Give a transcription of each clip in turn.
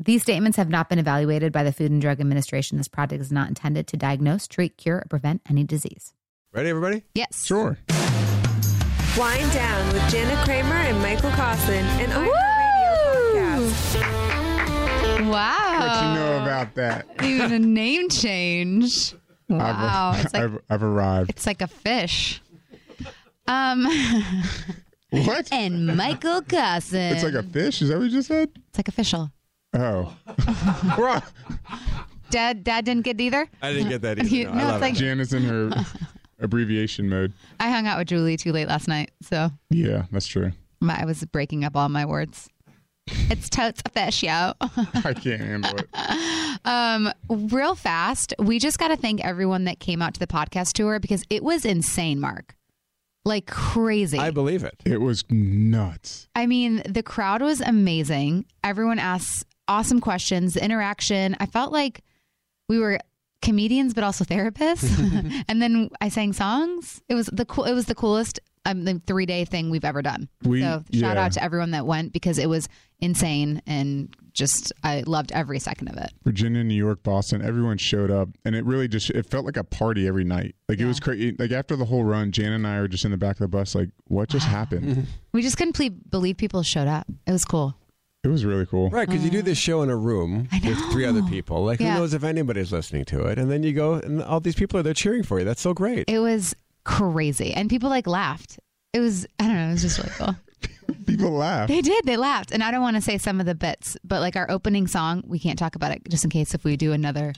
These statements have not been evaluated by the Food and Drug Administration. This product is not intended to diagnose, treat, cure, or prevent any disease. Ready, everybody? Yes. Sure. Wind Down with Jana Kramer and Michael Caussin, an iHeartRadio podcast. Wow. What you know about that? Even a name change. Wow. I've, It's like I've, I've arrived. it's like a fish. Um What? and Michael Caussin. It's like a fish? Is that what you just said? it's like official. Oh. Right. Dad dad didn't get either? I didn't get that either. You- No, no, I it's love like- it. Jan is in her abbreviation mode. I hung out with Julie too late last night, so Yeah, that's true. my, I was breaking up all my words. It's totes a fish, yo. I can't handle it. Um, real fast, we just got to thank everyone that came out to the podcast tour because it was insane, Mark. Like crazy. I believe it. It was nuts. I mean, the crowd was amazing. Everyone asked awesome questions. The interaction, I felt like we were comedians, but also therapists. and then I sang songs. It was the cool. It was the coolest um, the three day thing we've ever done. We- so shout yeah. out to everyone that went because it was insane and just I loved every second of it. Virginia, New York, Boston, everyone showed up, and it really just it felt like a party every night. Like it was crazy. Like after the whole run, Jan and I were just in the back of the bus, like, what just happened? We just couldn't ple- believe people showed up. It was cool. It was really cool. Right, because you do this show in a room I with three other know. people. Like, Yeah. who knows if anybody's listening to it? And then you go, and all these people are there cheering for you. That's so great. It was crazy, and people like laughed. It was I don't know. It was just really cool. People laugh. They did. They laughed. And I don't want to say some of the bits, but like our opening song, we can't talk about it just in case if we do another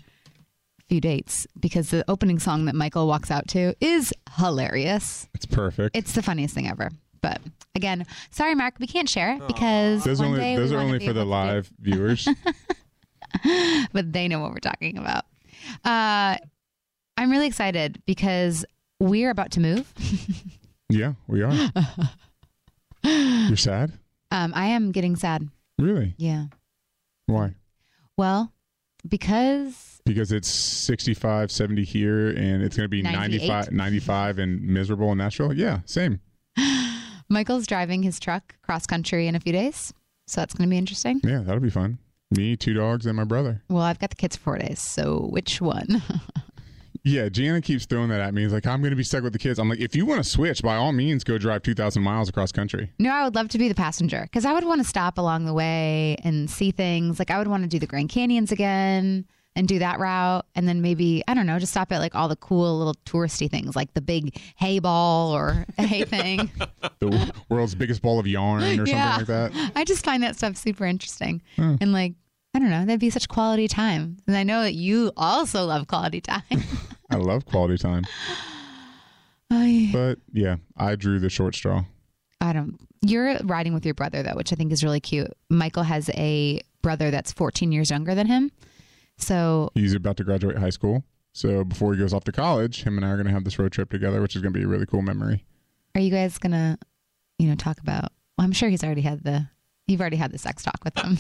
few dates because the opening song that Michael walks out to is hilarious. It's perfect. It's the funniest thing ever. But again, sorry, Mark, we can't share it because those one only day those we are only for the able to do- live viewers. but they know what we're talking about. Uh, I'm really excited because we're about to move. yeah, we are. You're sad? Um, I am getting sad. Really? Yeah. Why? Well, because Because it's 65, 70 here, and it's going to be 98? 95, 95 and miserable in Nashville. Yeah, same. Michael's driving his truck cross country in a few days. So that's going to be interesting. Yeah, that'll be fun. Me, two dogs, and my brother. Well, I've got the kids for four days. So which one? Yeah, Jana keeps throwing that at me. He's like, I'm going to be stuck with the kids. I'm like, if you want to switch, by all means, go drive 2,000 miles across country. no, I would love to be the passenger because I would want to stop along the way and see things. Like I would want to do the Grand Canyons again. And do that route. And then maybe, I don't know, just stop at like all the cool little touristy things like the big hay ball or a hay thing. The world's biggest ball of yarn or Yeah. something like that. I just find that stuff super interesting. Hmm. And like, I don't know, that'd be such quality time. And I know that you also love quality time. I love quality time. But yeah, I drew the short straw. I don't. You're riding with your brother though, which I think is really cute. Michael has a brother that's 14 years younger than him. So He's about to graduate high school. So before he goes off to college, him and I are going to have this road trip together, which is going to be a really cool memory. are you guys gonna, you know, talk about? Well, I'm sure he's already had the. You've already had the sex talk with him.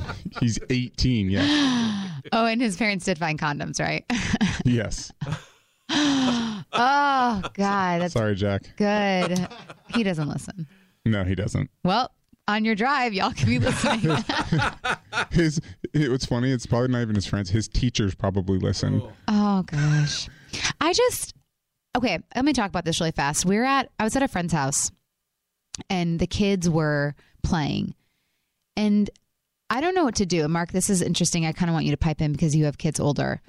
He's 18. Yeah. oh, and his parents did find condoms, right? yes. oh God, that's Sorry, Jack. good. He doesn't listen. No, he doesn't. Well, on your drive, y'all can be listening. His, it, what's funny, it's probably not even his friends. His teachers probably listen. Oh, oh gosh. I just okay, let me talk about this really fast. We were at I was at a friend's house and the kids were playing. And I don't know what to do. Mark, this is interesting. I kind of want you to pipe in because you have kids older.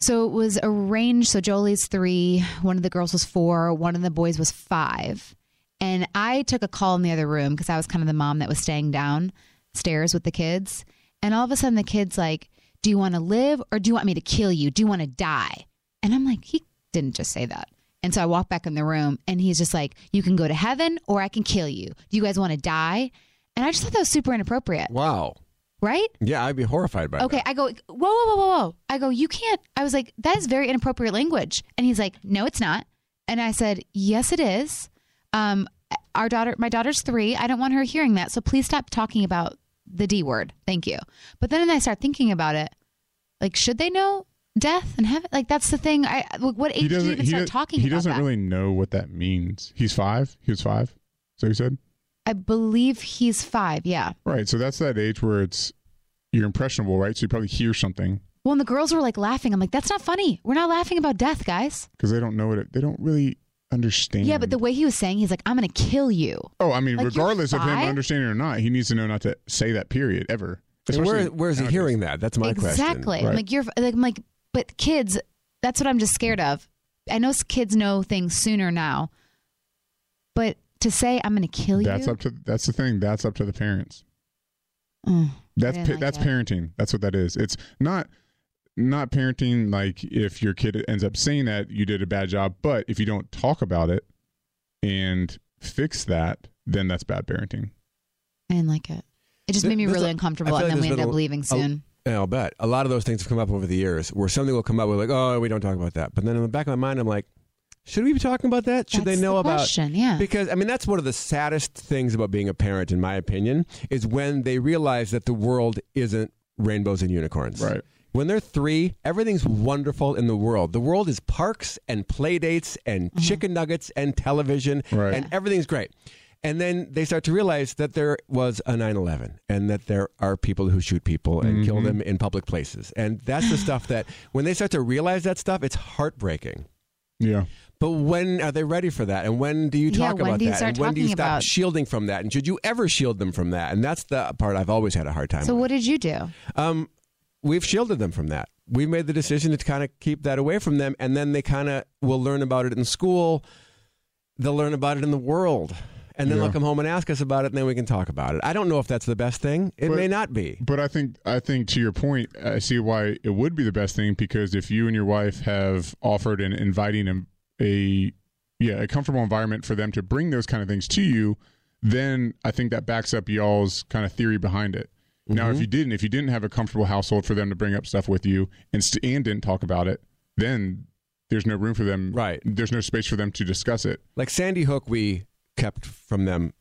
So it was arranged. So Jolie's three, one of the girls was four, one of the boys was five. And I took a call in the other room because I was kind of the mom that was staying downstairs with the kids. And all of a sudden, the kid's like, Do you want to live or do you want me to kill you? Do you want to die? And I'm like, He didn't just say that. And so I walk back in the room and he's just like, You can go to heaven or I can kill you. Do you guys want to die? And I just thought that was super inappropriate, Wow. right? Yeah, I'd be horrified by Okay, that. Okay. I go, whoa, whoa, whoa, whoa, whoa. I go, you can't. I was like, that is very inappropriate language. And he's like, no, it's not. And I said, yes, it is. Um, our daughter, my daughter's three. I don't want her hearing that. So please stop talking about the D word. Thank you. But then I start thinking about it. Like, should they know death and heaven? Like, that's the thing. I what age do you even start talking he doesn't that? really know what that means. He's five. He was five. So he said. I believe he's five. Yeah. Right. So that's that age where it's you're impressionable, right? So you probably hear something Well, and the girls were like laughing. I'm like, that's not funny. We're not laughing about death, guys. because they don't know what it. They don't really understand. Yeah, but the way he was saying, he's like, I'm going to kill you. Oh, I mean, Like, you're regardless of him five? understanding or not, he needs to know not to say that. Period. Ever. And where, where is he nowadays. hearing that? That's my exactly. question. I'm like you're like I'm like, but kids, that's what I'm just scared of. I know s- kids know things sooner now, but to say I'm going to kill you, That's up to. That's the thing. That's up to the parents. Mm, That's didn't pa- like that's that. parenting. That's what that is. It's not not parenting like if your kid ends up saying that you did a bad job, but if you don't talk about it and fix that, then that's bad parenting. I didn't like it. It just There- made me really a- uncomfortable, and like then we there's ended up been a- leaving a- soon. Yeah, I'll bet. A lot of those things have come up over the years where something will come up, we're like, oh, we don't talk about that. But then in the back of my mind, I'm like, should we be talking about that? Should That's they know the about question? Yeah. Because I mean, that's one of the saddest things about being a parent, in my opinion, is when they realize that the world isn't rainbows and unicorns. Right. When they're three, everything's wonderful in the world. The world is parks and play dates and Mm-hmm. chicken nuggets and television, Right. and everything's great. And then they start to realize that there was a 9 11 and that there are people who shoot people and kill them in public places. And that's the stuff that, when they start to realize that stuff, it's heartbreaking. Yeah. But when are they ready for that? And when do you Yeah, talk when about you that? and when do you stop about- shielding from that? And should you ever shield them from that? And that's the part I've always had a hard time so with. what did you do? Um, we've shielded them from that. We've made the decision to kind of keep that away from them, and then they kind of will learn about it in school. They'll learn about it in the world, and then Yeah. they'll come home and ask us about it, and then we can talk about it. I don't know if that's the best thing. It But- may not be. But I think I think to your point, I see why it would be the best thing because if you and your wife have offered and inviting a, a yeah a comfortable environment for them to bring those kind of things to you, then I think that backs up y'all's kind of theory behind it. Now, Mm-hmm. if you didn't, if you didn't have a comfortable household for them to bring up stuff with you and st- and didn't talk about it, then there's no room for them. Right. There's no space for them to discuss it. Like Sandy Hook, we kept from them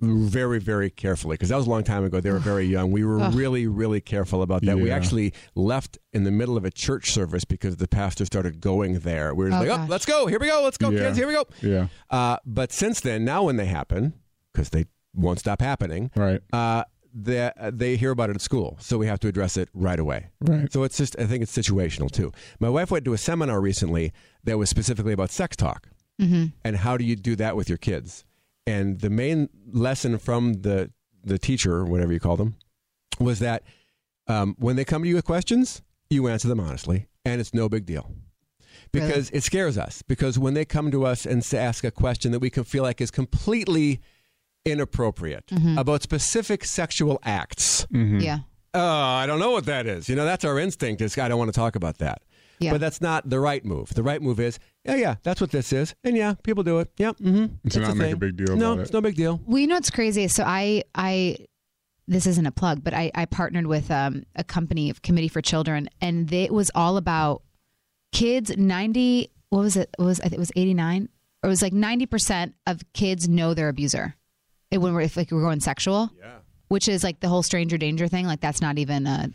very, very carefully because that was a long time ago. They were very young. We were really, really careful about that. We actually left in the middle of a church service because the pastor started going there. We were Oh, like, oh, let's go. Here we go. Let's go, Yeah. kids. Here we go. Yeah. Uh, but since then, now when they happen, because they won't stop happening, Right. uh, they, they hear about it at school. So we have to address it right away. Right. So it's just, I think it's situational too. My wife went to a seminar recently that was specifically about sex talk Mm-hmm. and how do you do that with your kids. And the main lesson from the, the teacher, whatever you call them, was that um, when they come to you with questions, you answer them honestly, and it's no big deal. Because it scares us. Because when they come to us and ask a question that we can feel like is completely inappropriate Mm-hmm. about specific sexual acts, Yeah. oh, I don't know what that is. You know, that's our instinct. Is I don't want to talk about that. Yeah. But that's not the right move. The right move is, yeah, yeah, that's what this is, and yeah, people do it. Yep. Mm-hmm. To not make a big deal No, about it's it. no big deal. Well, you know what's crazy? So I, I, this isn't a plug, but I, I partnered with um, a company of Committee for Children, and they, it was all about kids. Ninety, what was it? What was I think it was eighty nine, or it was like ninety percent of kids know their abuser. It when we're if like we're going sexual, Yeah. which is like the whole stranger danger thing. Like that's not even a,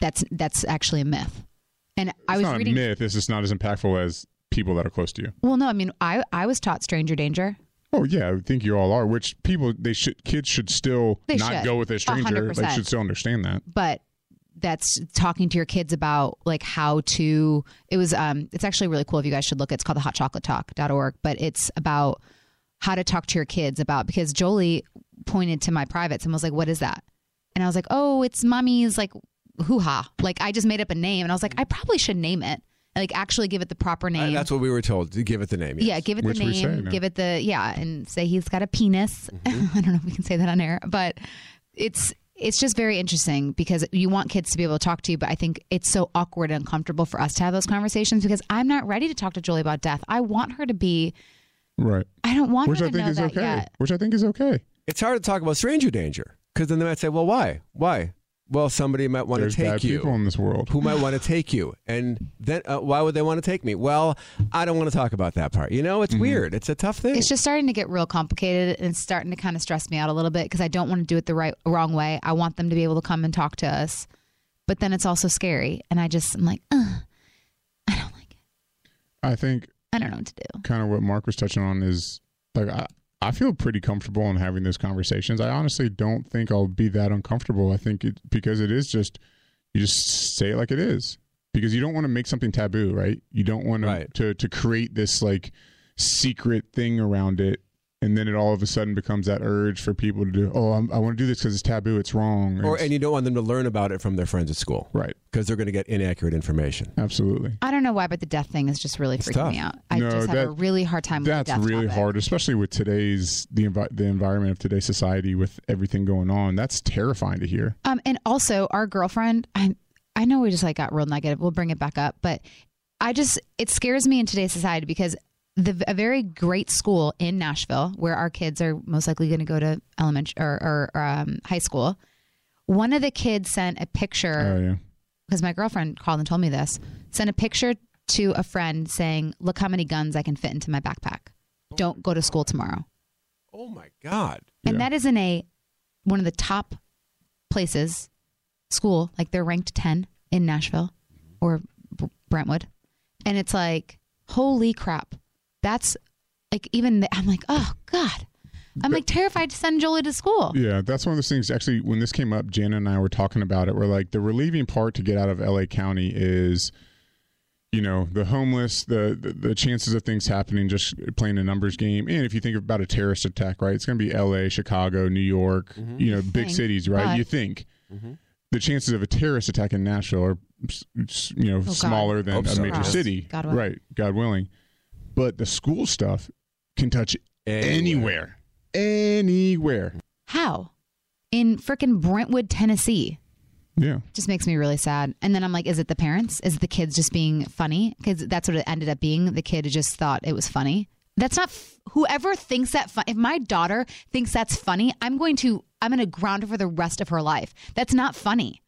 that's that's actually a myth. And I was not reading. a myth. It's just not as impactful as people that are close to you. Well, no, I mean I I was taught stranger danger. Oh yeah, I think you all are. Which people they should kids should still They not should. go with a stranger. They 100%. should still understand that. but that's talking to your kids about like how to it was um it's actually really cool if you guys should look it's called the hotchocolatetalk.org but it's about how to talk to your kids about because jolie pointed to my privates and was like what is that and i was like oh it's mommy's like hoo-ha like i just made up a name and i was like i probably should name it like actually give it the proper Uh, name that's what we were told to give it the name. yes. yeah, give it Which the we say name, give it the yeah, and say he's got a penis. I don't know if we can say that on air, but it's it's just very interesting because you want kids to be able to talk to you, but I think it's so awkward and uncomfortable for us to have those conversations because I'm not ready to talk to Jolie about death. I want her to be. Right. I don't want Which her I to think know is that okay. yet. Which I think is okay. It's hard to talk about stranger danger because then they might say, well, why? Why? Well, somebody might want There's to bad take you. people in this world. who might want to take you. And then uh, why would they want to take me? Well, I don't want to talk about that part. You know, it's weird. It's a tough thing. It's just starting to get real complicated and it's starting to kind of stress me out a little bit because I don't want to do it the right wrong way. I want them to be able to come and talk to us, but then it's also scary, and I just I'm like, Ugh, I don't like it. I think I don't know what to do. kind of what Mark was touching on is like I, I feel pretty comfortable in having those conversations. I honestly don't think I'll be that uncomfortable. I think it because it is just you just say it like it is because you don't want to make something taboo, right? You don't want to Right. to, to create this like secret thing around it. And then it all of a sudden becomes that urge for people to do. Oh, I'm, I want to do this because it's taboo. It's wrong. or It's- and you don't want them to learn about it from their friends at school right, because they're going to get inaccurate information. absolutely. I don't know why, but the death thing is just really freaking tough. me out. I No, just have a really hard time with That's really topic. hard, especially with today's the envi- the environment of today's society with everything going on. That's terrifying to hear. Um, and also our girlfriend, I I know we just like got real negative. We'll bring it back up, but I just it scares me in today's society because the a very great school in Nashville where our kids are most likely going to go to elementary or, or um, high school. One of the kids sent a picture Oh yeah. because my girlfriend called and told me this. Sent a picture to a friend saying, "Look how many guns I can fit into my backpack. Don't go to school tomorrow." Oh my God! And Yeah. that is in a one of the top places school, like they're ranked 10 in Nashville or Brentwood. And it's like, holy crap. That's like even the, I'm like, "Oh god." I'm like terrified to send Jolie to school. Yeah, that's one of those things. Actually, when this came up, Jana and I were talking about it. We're like, the relieving part to get out of LA County is, you know, the homeless, the, the the chances of things happening, just playing a numbers game. And if you think about a terrorist attack, right, it's going to be LA, Chicago, New York, mm-hmm. you know, big Think, cities, right? but- you think mm-hmm. the chances of a terrorist attack in Nashville are, s- s- you know, oh, God. smaller than Hope a so. major Cross. city, God right? God willing. But the school stuff can touch anywhere, anywhere. How? In frickin' Brentwood, Tennessee. Yeah. just makes me really sad. And then I'm like, is it the parents? Is it the kids just being funny? Because that's what it ended up being. The kid just thought it was funny. That's not f- whoever thinks that. Fun- if my daughter thinks that's funny, I'm going to I'm going to ground her for the rest of her life. That's not funny.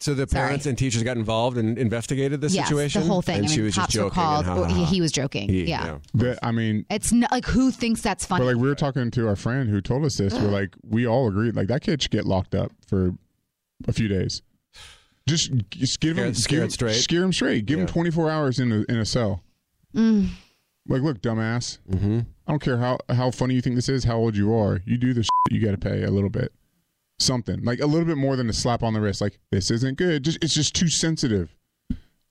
So the Sorry. parents and teachers got involved and investigated the yes, situation. the whole thing. And I mean, she was cops just were joking. called. and ha, or ha, he, ha. he was joking. He- yeah. That I mean, It's not like who thinks that's funny. but like we were talking to our friend who told us this. We're like, we all agreed, like that kid should get locked up for a few days. Just, just give him, Scared- scared give straight? Scare him straight. Give him Yeah. 24 hours in a in a cell. Mm. Like, look, dumbass. Mm-hmm. I don't care how how funny you think this is, how old you are. You do this, you got to pay a little bit, something like a little bit more than a slap on the wrist. Like this isn't good. Just it's just too sensitive.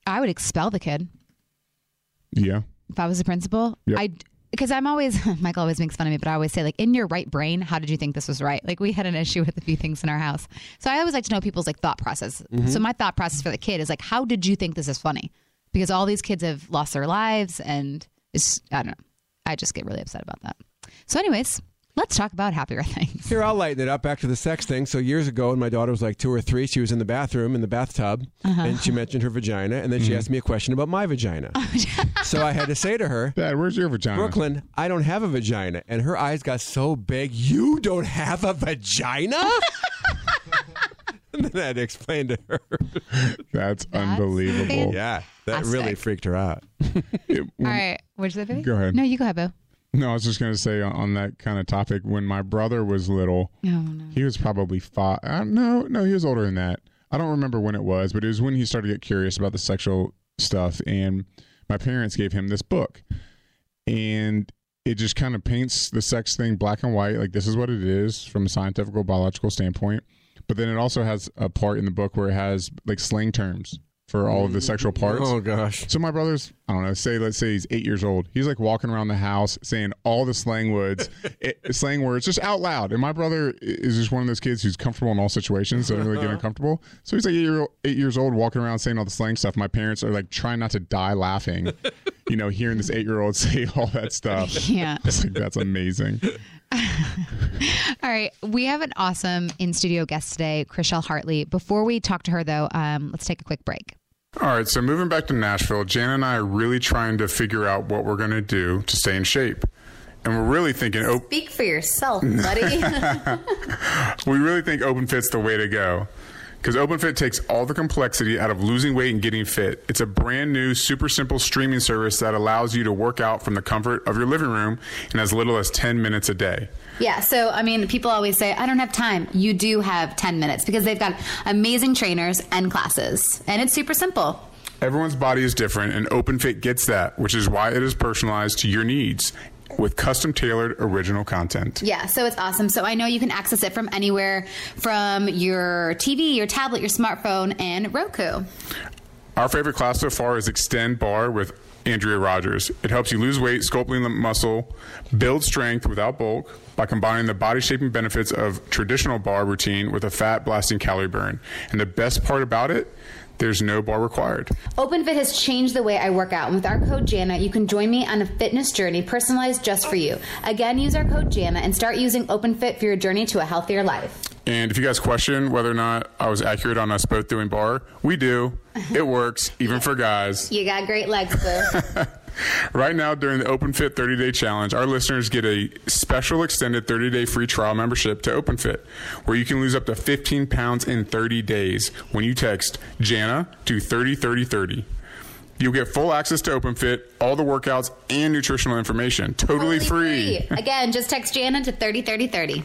I would expel the kid Yeah. if I was the principal. Yep. I because I'm always Michael always makes fun of me, but I always say like in your right brain, how did you think this was right? Like we had an issue with a few things in our house, so I always like to know people's like thought process. Mm-hmm. So my thought process for the kid is like, how did you think this is funny? Because all these kids have lost their lives, and it's I don't know. I just get really upset about that. So, anyways, let's talk about happier things. Here, I'll lighten it up back to the sex thing. So, years ago, when my daughter was like two or three, she was in the bathroom in the bathtub uh-huh. and she mentioned her vagina. And then she mm-hmm. asked me a question about my vagina. Oh, so, I had to say to her, Dad, where's your vagina? Brooklyn, I don't have a vagina. And her eyes got so big, You don't have a vagina? and then I had to explain to her. That's, unbelievable. Yeah, that really freaked her out. All right, where's the you baby? Go ahead. No, you go ahead, Bo. No, I was just going to say on, on that kind of topic, when my brother was little, Oh no. he was probably five. Uh, no, no, he was older than that. I don't remember when it was, but it was when he started to get curious about the sexual stuff. And my parents gave him this book. And it just kind of paints the sex thing black and white. Like, this is what it is from a scientific, biological standpoint. But then it also has a part in the book where it has like slang terms for all of the sexual parts. Oh, gosh. So my brother's, I don't know, say let's say he's eight years old. He's like walking around the house saying all the slang words, it, slang words just out loud. And my brother is just one of those kids who's comfortable in all situations, doesn't really get uncomfortable. So he's like eight, year, eight years old, walking around saying all the slang stuff. My parents are like trying not to die laughing, you know, hearing this eight year old say all that stuff. Yeah. It's like that's amazing. All right. We have an awesome in studio guest today, Chrishell Hartley. Before we talk to her, though, um, let's take a quick break. All right, so moving back to Nashville, Jan and I are really trying to figure out what we're going to do to stay in shape. And we're really thinking, oh, Speak for yourself, buddy. we really think OpenFit's the way to go. Because OpenFit takes all the complexity out of losing weight and getting fit. It's a brand new, super simple streaming service that allows you to work out from the comfort of your living room in as little as 10 minutes a day. Yeah, so I mean, people always say, I don't have time. You do have 10 minutes because they've got amazing trainers and classes, and it's super simple. Everyone's body is different, and OpenFit gets that, which is why it is personalized to your needs with custom tailored original content. Yeah, so it's awesome. So I know you can access it from anywhere from your TV, your tablet, your smartphone, and Roku. Our favorite class so far is Xtend Barre with Andrea Rogers. It helps you lose weight, sculpting the muscle, build strength without bulk by combining the body shaping benefits of traditional barre routine with a fat blasting calorie burn. And the best part about it, there's no barre required. OpenFit has changed the way I work out. And with our code JANA, you can join me on a fitness journey personalized just for you. Again, use our code JANA and start using OpenFit for your journey to a healthier life. And if you guys question whether or not I was accurate on us both doing barre, we do. It works, even for guys. You got great legs, boo. Right now, during the OpenFit 30 day challenge, our listeners get a special extended 30 day free trial membership to OpenFit, where you can lose up to 15 pounds in 30 days when you text JANA to 303030. You'll get full access to OpenFit, all the workouts, and nutritional information totally, free. Again, just text JANA to 303030.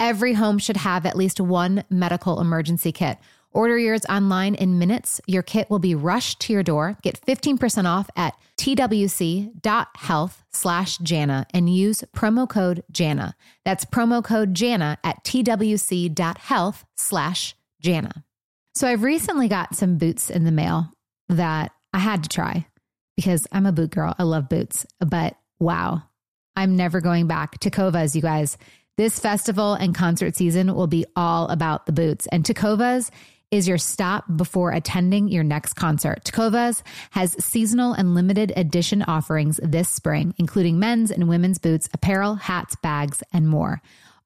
Every home should have at least one medical emergency kit. Order yours online in minutes. Your kit will be rushed to your door. Get 15% off at twc.health slash Jana and use promo code Jana. That's promo code Jana at twc.health slash Jana. So I've recently got some boots in the mail that I had to try because I'm a boot girl. I love boots, but wow, I'm never going back. Tecovas, you guys. This festival and concert season will be all about the boots. And Tecovas is your stop before attending your next concert. Tecovas has seasonal and limited edition offerings this spring, including men's and women's boots, apparel, hats, bags, and more.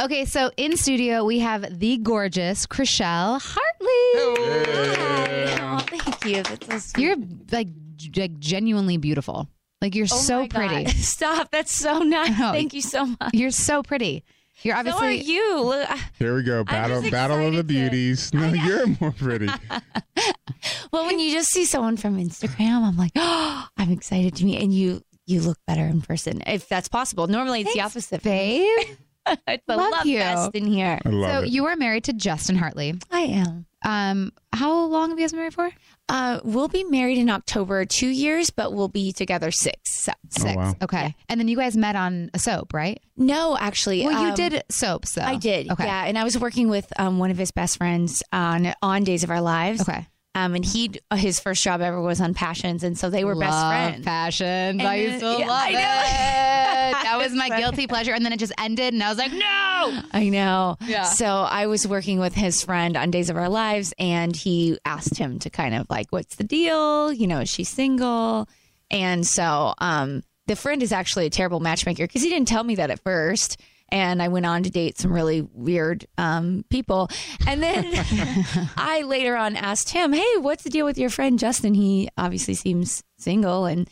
Okay, so in studio we have the gorgeous Chrishell Hartley. Hi. Oh, thank you. That's so sweet. You're like like genuinely beautiful. Like you're Oh so my God. pretty. Stop. That's so nice. I know. Thank you so much. You're so pretty. You're so obviously are you. Look, Here we go. Battle just battle of the excited to- beauties. Oh, no, you're more pretty. well, when you just see someone from Instagram, I'm like, oh, I'm excited to meet, and you you look better in person, if that's possible. Normally, it's the opposite. babe. it's the Love love, you. fest in here. I love So it. you are married to Justin Hartley. I am. Um, how long have you guys been married for? Uh, we'll be married in October, two years, but we'll be together six. So, Six. wow. Okay. And then you guys met on a soap, right? no, actually, Well, you um, did soaps though. I did. Okay. Yeah, and I was working with um, one of his best friends on on Days of Our Lives. Okay. Um, and he his first job ever was on Passions, and so they were best Love friends. Passions. And I used to yeah, love it. that was my guilty pleasure, and then it just ended, and I was like, no. I know. Yeah. So I was working with his friend on Days of Our Lives, and he asked him to kind of like, "What's the deal? You know, is she single?" And so um, the friend is actually a terrible matchmaker because he didn't tell me that at first. And I went on to date some really weird um, people. And then I later on asked him, Hey, what's the deal with your friend Justin? He obviously seems single and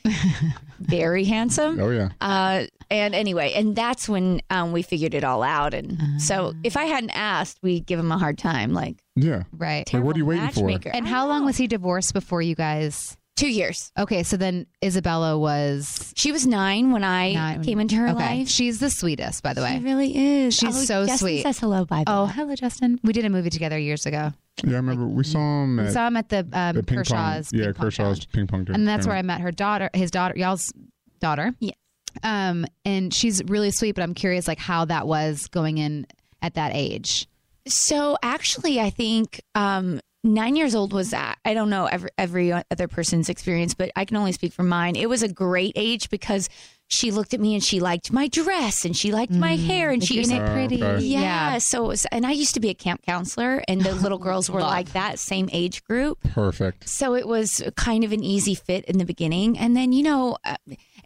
very handsome. Oh yeah. Uh, and anyway, and that's when um, we figured it all out. And so if I hadn't asked, we'd give him a hard time. Like, Yeah. Right. Like, what are you waiting for? And how long was he divorced before you guys? Two years. Okay, so then Isabella was She was nine when I Nine. came into her okay. life. She's the sweetest, by the way. She really is. She's Oh, so Justin sweet. Says hello. By the Oh, way. hello, Justin. We did a movie together years ago. Yeah, I remember we saw him We at saw him at the, um, the ping Kershaw's. pong. Yeah, ping pong Kershaw's challenge. ping pong. and that's where I met her daughter, his daughter, y'all's daughter. Yeah. Um, and she's really sweet, but I'm curious, like how that was going in at that age. So actually, I think um, nine years old was that I don't know every every other person's experience, but I can only speak for mine. It was a great age because she looked at me and she liked my dress and she liked my hair and Like, she you're so Oh, pretty. okay. yeah, So it was, and I used to be a camp counselor, and the little girls were like that same age group. Perfect. So it was kind of an easy fit in the beginning. And then, you know, uh,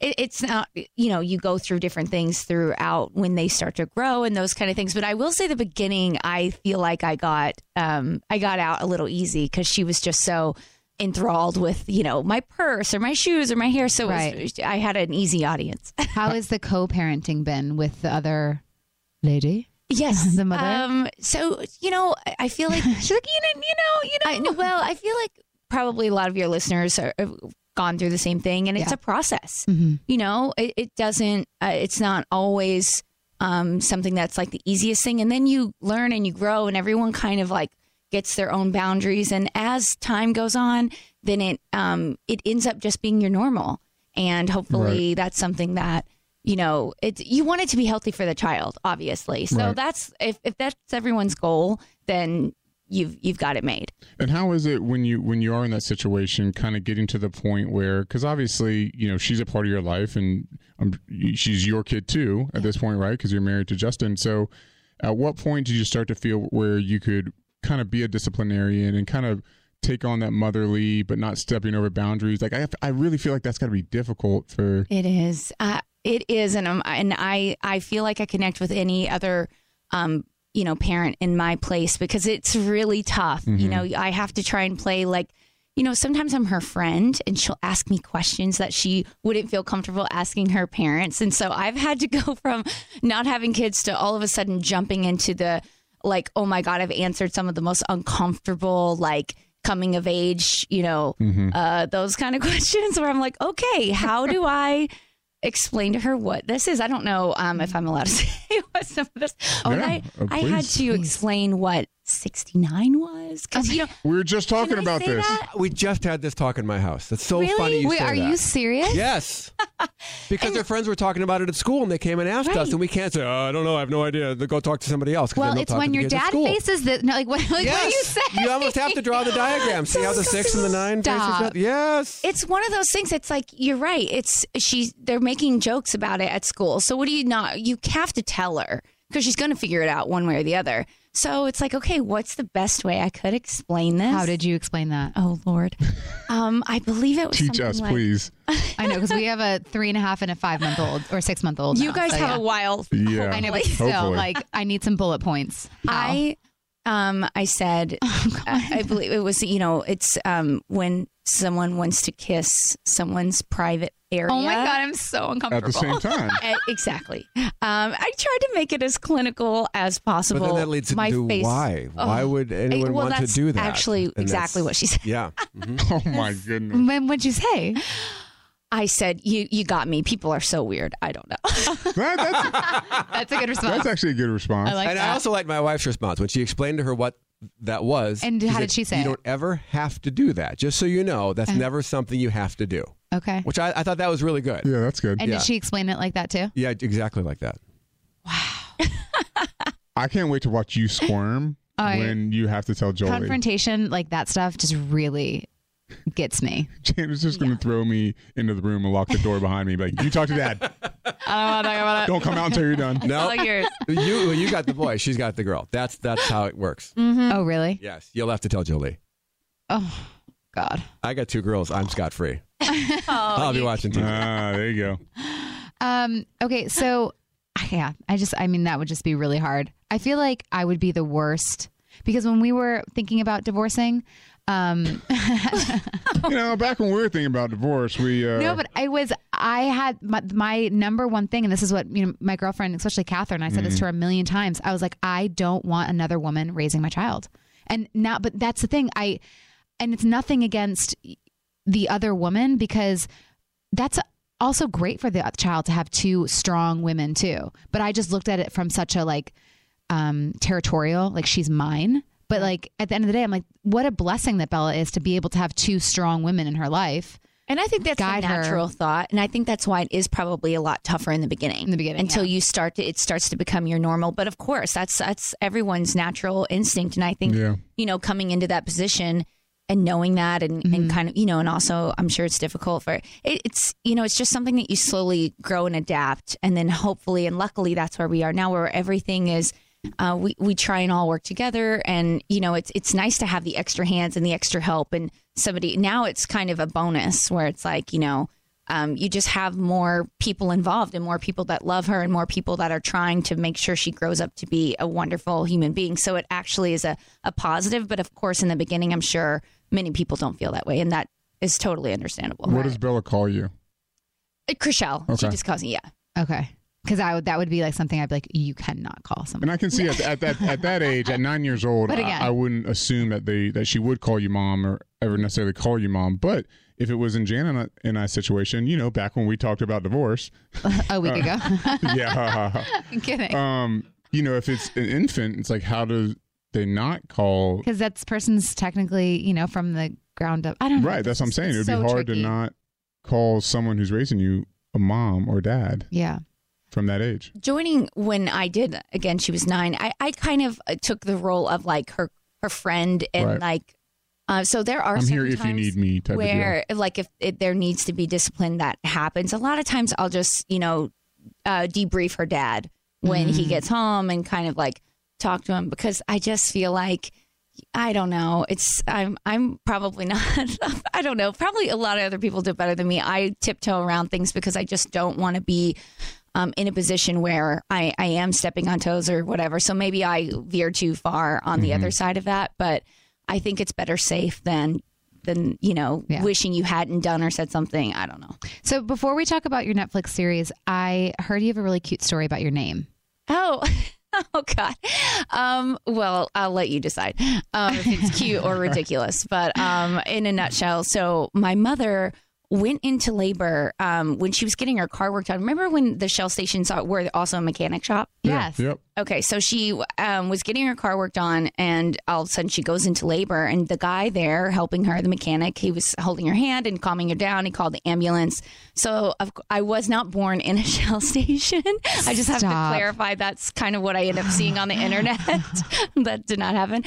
it, it's not, you know, you go through different things throughout when they start to grow and those kind of things. But I will say the beginning, I feel like I got, um, I got out a little easy because she was just so enthralled with, you know, my purse or my shoes or my hair. So it was- I had an easy audience. How has the co-parenting been with the other lady? Yes, The mother? Um, so you know, I- feel like she's like, you know, you know, you know. I, well, I feel like probably a lot of your listeners are, gone through the same thing, and it's Yeah. a process. Mhm. You know, it, it doesn't. Uh, it's not always um, something that's like the easiest thing, and then you learn and you grow, and everyone kind of like gets their own boundaries, and as time goes on, then it um, it ends up just being your normal, and hopefully that's something that you know it you want it to be healthy for the child obviously so Right. that's if, if that's everyone's goal then you've you've got it made And how is it when you when you are in that situation, kind of getting to the point where, because obviously, you know, she's a part of your life, and um, she's your kid too at this point, right? Because you're married to Justin. So, at what point did you start to feel where you could kind of be a disciplinarian and kind of take on that motherly, but not stepping over boundaries? Like, I I really feel like that's got to be difficult for. it is uh, it is and um, and i i feel like i connect with any other um you know parent in my place because it's really tough. You know i have to try and play like you know, sometimes I'm her friend and she'll ask me questions that she wouldn't feel comfortable asking her parents. And so I've had to go from not having kids to all of a sudden jumping into the like, oh my God, I've answered some of the most uncomfortable, like, coming of age, you know, uh, those kind of questions where I'm like, okay, how do I explain to her what this is? I don't know um, if I'm allowed to say what some of this. but Yeah, I, I had to explain what 69 was because, you know, We were just talking about this. that? We just had this talk in my house. That's so Really? funny. You Wait, say are that. you serious? Yes. Because their friends were talking about it at school and they came and asked us, and we can't say, oh, I don't know, I have no idea. They go talk to somebody else. Well, it's talk when your dad faces the no, like what, like what do you say? You almost have to draw the diagram. See how the six and the nine face each Stop. other? Yes. it's one of those things. It's like you're right. It's she's they're making jokes about it at school. So what do you not? You have to tell her because she's going to figure it out one way or the other. So it's like, okay, what's the best way I could explain this? How did you explain that? Oh Lord, um, I believe it was Teach us, like- please. I know because we have a three and a half and a five month old or six month old. You now, guys so have yeah. a while. Yeah. I know, but still, Hopefully. like I need some bullet points. How? I um I said I, I believe it was you know it's um when someone wants to kiss someone's private area. oh my god, I'm so uncomfortable. At the same time. Eh, exactly. Um, I tried to make it as clinical as possible. but then that leads My into face, why? Why Oh. would anyone well, want to do that? Actually, And exactly what she said. Yeah. Mhm. Oh my goodness. When what'd you say? I said, "You, you got me. People are so weird. I don't know." That- that's, That's a good response. that's actually a good response. I like and that. I also like my wife's response when she explained to her what that was. And how did she say You it? don't ever have to do that. Just so you know, that's never something you have to do. Okay. Which I, I thought that was really good. yeah, that's good. And yeah. did she explain it like that too? Yeah, exactly like that. Wow. I can't wait to watch you squirm I- when you have to tell Jolie. Confrontation, like that stuff, just really gets me. Janice just going to throw me into the room and lock the door behind me. Like, you talk to dad. I don't want to talk about Don't come out until you're done. No, All yours. you you got the boy. She's got the girl. That's that's how it works. Mm-hmm. Oh, really? Yes, you'll have to tell Jolie. Oh, God. I got two girls. I'm scot free. Oh, I'll be watching TV. Ah, there you go. Um, okay, so yeah, I just I mean that would just be really hard. I feel like I would be the worst because when we were thinking about divorcing, um You know, back when we were thinking about divorce, we. Uh, no, but I was I had my, my number one thing and this is what you know my girlfriend, especially Catherine, I said this to her a million times. I was like I don't want another woman raising my child. And now but that's the thing. I and it's nothing against the other woman because that's also great for the child to have two strong women too. But I just looked at it from such a like um territorial, like she's mine. But like at the end of the day, I'm like, what a blessing that Bella is to be able to have two strong women in her life And I think that's Guide a her. natural thought, and I think that's why it is probably a lot tougher in the beginning. In the beginning, until yeah. you start to, it starts to become your normal. But of course, that's that's everyone's natural instinct, and I think Yeah. you know coming into that position and knowing that, and, Mm-hmm. and kind of you know, and also I'm sure it's difficult for it, it's you know it's just something that you slowly grow and adapt, and then hopefully and luckily that's where we are now, where everything is. Uh, we we try and all work together, and you know it's it's nice to have the extra hands and the extra help, and somebody now it's kind of a bonus where it's like you know um, you just have more people involved and more people that love her and more people that are trying to make sure she grows up to be a wonderful human being. So it actually is a, a positive. But of course, in the beginning, I'm sure many people don't feel that way. And that is totally understandable. What does Bella call you? Uh, Chrishell, she just calls me, yeah. Okay. Because I would that would be like something I'd be like, you cannot call someone. And I can see at, at that at that age, at nine years old, But I, again- I wouldn't assume that they that she would call you mom or ever necessarily call you mom. But if it was in Jan and I, and I situation, you know, back when we talked about divorce, a week ago. yeah, I'm kidding. um, you know, if it's an infant, it's like how do they not call? Because that's person's technically, you know, from the ground up. I don't know. Right, that's what I'm saying. It would So be hard tricky. to not call someone who's raising you a mom or dad Yeah. from that age. Joining when I did, again, she was nine, I, I kind of uh, took the role of like her, her friend and Right. like, uh, so there are I'm here if you need me. Type of deal. where like if it, there needs to be discipline that happens a lot of times i'll just you know uh, debrief her dad when he gets home and kind of like talk to him because i just feel like i don't know it's i'm i'm probably not i don't know probably a lot of other people do it better than me i tiptoe around things because i just don't want to be um, in a position where I, I am stepping on toes or whatever. So maybe I veer too far on the other side of that. But I think it's better safe than than you know Yeah. wishing you hadn't done or said something. I don't know. So before we talk about your Netflix series, I heard you have a really cute story about your name. Oh. Oh God. Um, well, I'll let you decide um, if it's cute or ridiculous. But um, in a nutshell, so my mother went into labor um, when she was getting her car worked on. Remember when the Shell stations are- were also a mechanic shop? Yes. Yep. Okay, so she um, was getting her car worked on, and all of a sudden she goes into labor. And the guy there helping her, the mechanic, he was holding her hand and calming her down. He called the ambulance. So of, I was not born in a Shell station. I just have to clarify that's kind of what I end up seeing on the internet. that did not happen.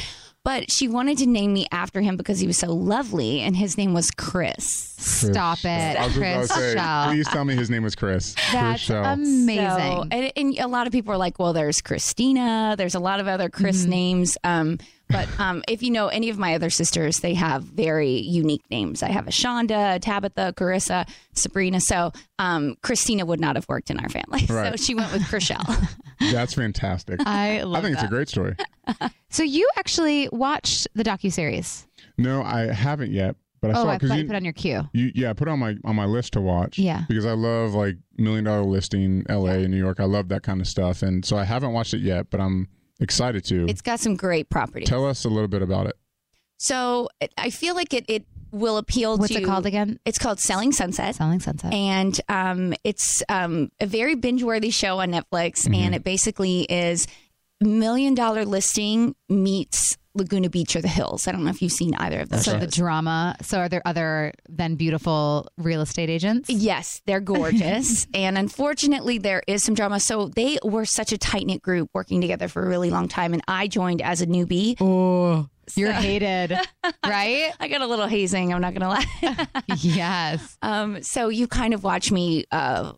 But she wanted to name me after him because he was so lovely, and his name was Chris. Stop it, I was just about Chris to say, please tell me his name was Chris. That's Chris amazing. So, and, and a lot of people are like, well, there's Christina. There's a lot of other Chris Mm-hmm. names. Um, but um, if you know any of my other sisters, they have very unique names. I have a Shonda, Tabitha, Carissa, Sabrina. So um, Christina would not have worked in our family. So she went with Chrishell. That's fantastic. I love it. I love think it's a great story. So you actually watched the docu series. No, I haven't yet, but I Oh, saw I because you you, put on your queue. you, yeah, I put on my on my list to watch. Yeah. because I love like Million Dollar Listing, L.A. and New York. I love that kind of stuff, and so I haven't watched it yet, but I'm excited to. it's got some great properties. Tell us a little bit about it. So I feel like it, it will appeal What's to. What's it called again? It's called Selling Sunset. Selling Sunset. and um, it's um, a very binge-worthy show on Netflix, Mm-hmm. and it basically is million dollar listing meets Laguna Beach or the Hills. I don't know if you've seen either of those. so the drama. So are there other than beautiful real estate agents? Yes, they're gorgeous. and unfortunately, there is some drama. So they were such a tight knit group working together for a really long time. And I joined as a newbie. Oh, you're hated, right? I got a little hazing, I'm not going to lie. yes. Um, so you kind of watch me uh,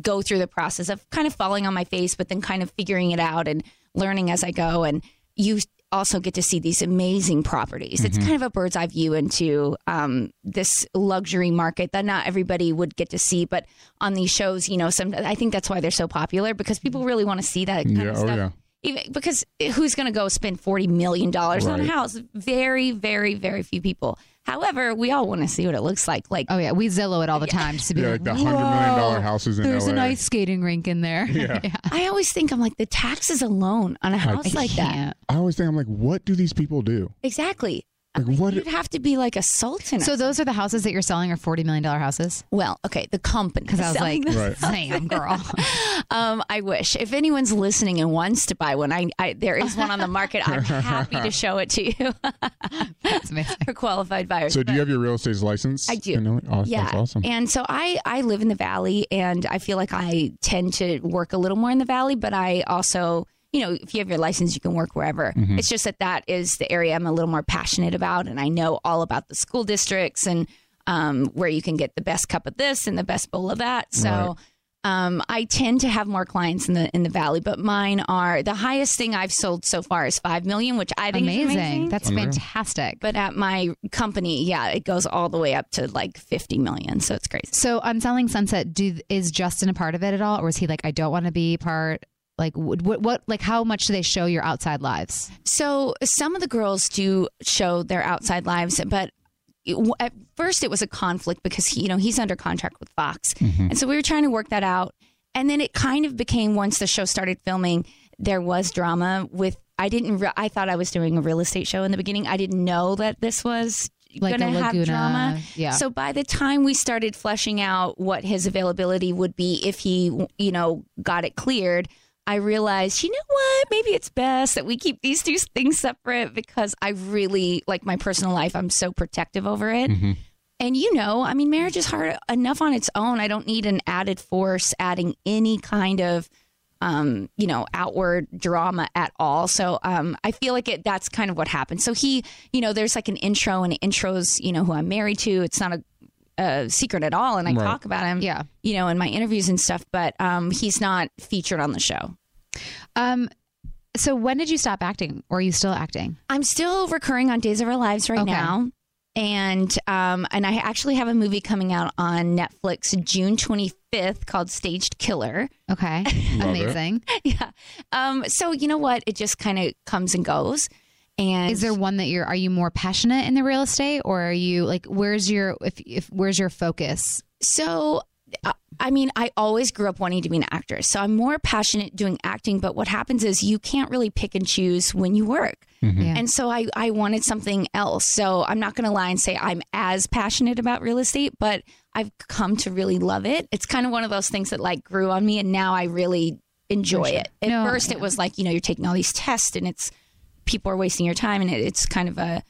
go through the process of kind of falling on my face, but then kind of figuring it out and learning as I go. And you also get to see these amazing properties. It's kind of a bird's eye view into um, this luxury market that not everybody would get to see. But on these shows, you know, some I think that's why they're so popular because people really want to see that kind Yeah, of oh, yeah. Even, because who's going to go spend forty million dollars on a house? Very, very, very few people. However, we all want to see what it looks like. Like Oh yeah, we Zillow it all the time just to be Yeah, like, like the hundred million dollar houses in There's LA. an ice skating rink in there. Yeah. I always think I'm like the taxes alone on a house like that. Can't. I always think I'm like, what do these people do? Exactly. Like, what? You'd have to be like a sultan. So those are the houses that you're selling are forty million dollar houses. Well, okay, the company. Because I was like, them. Right. damn girl. um, I wish if anyone's listening and wants to buy one, I, I there is one on the market. I'm happy to show it to you That's amazing. for qualified buyers. So, do you have your real estate license? I do. in Illinois? Oh, yeah, that's awesome. And so I I live in the valley, and I feel like I tend to work a little more in the valley, but I also. You know, if you have your license, you can work wherever. Mm-hmm. It's just that that is the area I'm a little more passionate about, and I know all about the school districts and um, where you can get the best cup of this and the best bowl of that. So Right. um, I tend to have more clients in the in the valley, but mine are the highest thing I've sold so far is five million, which I think Amazing. is amazing. That's Unreal. fantastic. but at my company, yeah, it goes all the way up to like fifty million. So it's crazy. So on Selling Sunset, do is Justin a part of it at all, or is he like, I don't want to be part? Like what, what? What? Like how much do they show your outside lives? So some of the girls do show their outside lives, but it- at first it was a conflict because he, you know he's under contract with Fox, mm-hmm. and so we were trying to work that out. And then it kind of became once the show started filming, there was drama with. I didn't. Re- I thought I was doing a real estate show in the beginning. I didn't know that this was Like going a to have drama. yeah. So by the time we started fleshing out what his availability would be if he, you know, got it cleared, I realized, you know what? Maybe it's best that we keep these two things separate because I really like my personal life. I'm so protective over it. And you know, I mean, marriage is hard enough on its own. I don't need an added force adding any kind of um, you know, outward drama at all. So um, I feel like it that's kind of what happened. So he, you know, there's like an intro and intros, you know, who I'm married to. It's not a, a secret at all, and I Right. talk about him, Yeah. you know, in my interviews and stuff. But um, he's not featured on the show. Um. So when did you stop acting, or are you still acting? I'm still recurring on Days of Our Lives right Okay. now. And um, and I actually have a movie coming out on Netflix June 25th called Staged Killer. Okay. Love it. Amazing. yeah. Um, so you know what? It just kind of comes and goes. And Is there one that you're? Are you more passionate in the real estate, or are you like? Where's your if if where's your focus? So, uh, I mean, I always grew up wanting to be an actress. So I'm more passionate doing acting. But what happens is you can't really pick and choose when you work. Yeah. And so I, I wanted something else. So I'm not going to lie and say I'm as passionate about real estate, but I've come to really love it. It's kind of one of those things that like grew on me. And now I really enjoy it. At No, first, it was like, you know, you're taking all these tests and it's people are wasting your time and it, it's kind of a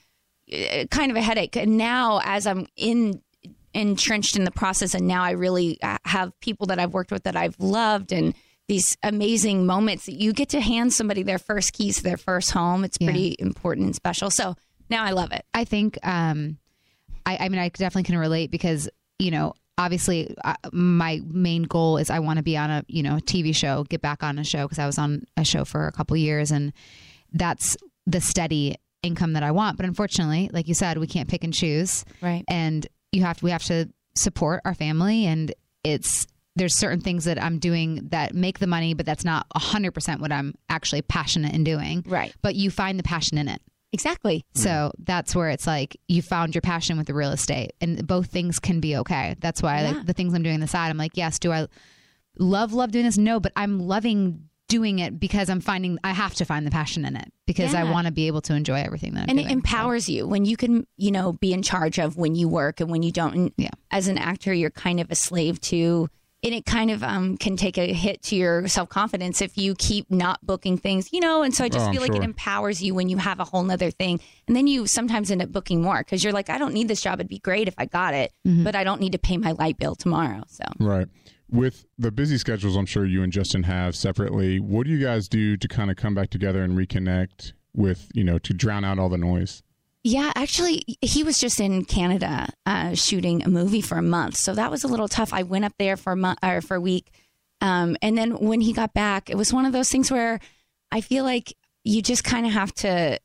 eh, kind of a headache. And now, as I'm in entrenched in the process, and now I really uh, have people that I've worked with that I've loved, and these amazing moments that you get to hand somebody their first keys to their first home. It's Yeah. pretty important and special. So now I love it. I think, um, I, I mean, I definitely can relate because, you know, obviously uh, my main goal is I want to be on a, you know, TV show, get back on a show because I was on a show for a couple years and that's the steady income that I want. But unfortunately, like you said, we can't pick and choose. Right. And you have to, we have to support our family and it's, there's certain things that I'm doing that make the money, but that's not 100% what I'm actually passionate in doing. Right. But you find the passion in it. Exactly. So that's where it's like you found your passion with the real estate, and both things can be okay. That's why Yeah. like, the things I'm doing on the side, I'm like, yes, do I love love doing this? No, but I'm loving doing it because I'm finding I have to find the passion in it because I want to be able to enjoy everything that I'm and doing. it empowers you when you can you know be in charge of when you work and when you don't and Yeah. as an actor you're kind of a slave to and it kind of um, can take a hit to your self-confidence if you keep not booking things you know and so i just Oh, I'm feel like it empowers you when you have a whole nother thing and then you sometimes end up booking more because you're like i don't need this job it'd be great if i got it Mm-hmm. but i don't need to pay my light bill tomorrow so Right. With the busy schedules, I'm sure you and Justin have separately. What do you guys do to kind of come back together and reconnect with, you know, to drown out all the noise? Yeah, actually, he was just in Canada uh, shooting a movie for a month, so that was a little tough. I went up there for a month or for a week, um, and then when he got back, it was one of those things where I feel like you just kind of have to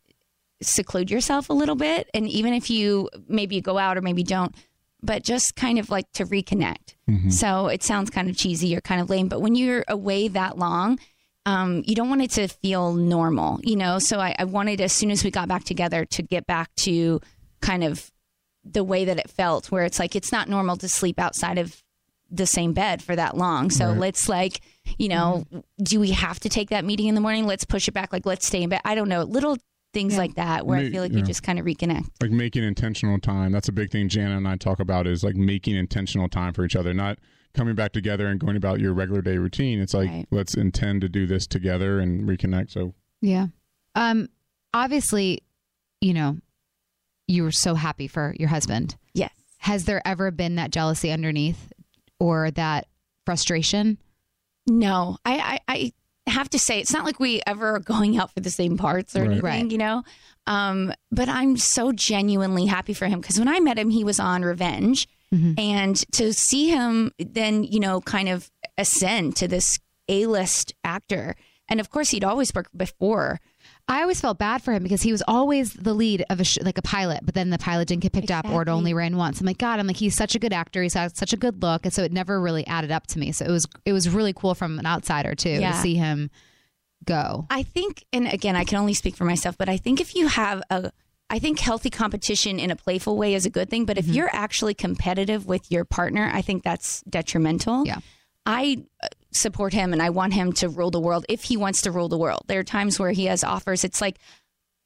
seclude yourself a little bit, and even if you maybe go out or maybe don't, but just kind of like to reconnect. So it sounds kind of cheesy or kind of lame, but when you're away that long, um, you don't want it to feel normal, you know? So I, I wanted, as soon as we got back together, to get back to kind of the way that it felt, where it's like it's not normal to sleep outside of the same bed for that long. So let's like, you know, do we have to take that meeting in the morning? Let's push it back. Like, let's stay in bed. I don't know. Little things like that where I feel like yeah. you just kind of reconnect. like making intentional time that's a big thing jana and i talk about is like making intentional time for each other not coming back together and going about your regular day routine it's like Right. let's intend to do this together and reconnect so Yeah. Um obviously, you know, you were so happy for your husband. Yes. Has there ever been that jealousy underneath or that frustration? No, I, I, I have to say, it's not like we ever are going out for the same parts or Right. anything, Right. you know? Um, but I'm so genuinely happy for him because when I met him, he was on Revenge. And to see him then, you know, kind of ascend to this A list actor. And of course, he'd always worked before. I always felt bad for him because he was always the lead of a sh- like a pilot, but then the pilot didn't get picked up or it only ran once. I'm like, God, I'm like, he's such a good actor. He's had such a good look, and so it never really added up to me. So it was it was really cool from an outsider too Yeah. to see him go. I think, and again, I can only speak for myself, but I think if you have a, I think healthy competition in a playful way is a good thing. But if mm-hmm. you're actually competitive with your partner, I think that's detrimental. Yeah. I support him and I want him to rule the world if he wants to rule the world. There are times where he has offers. It's like,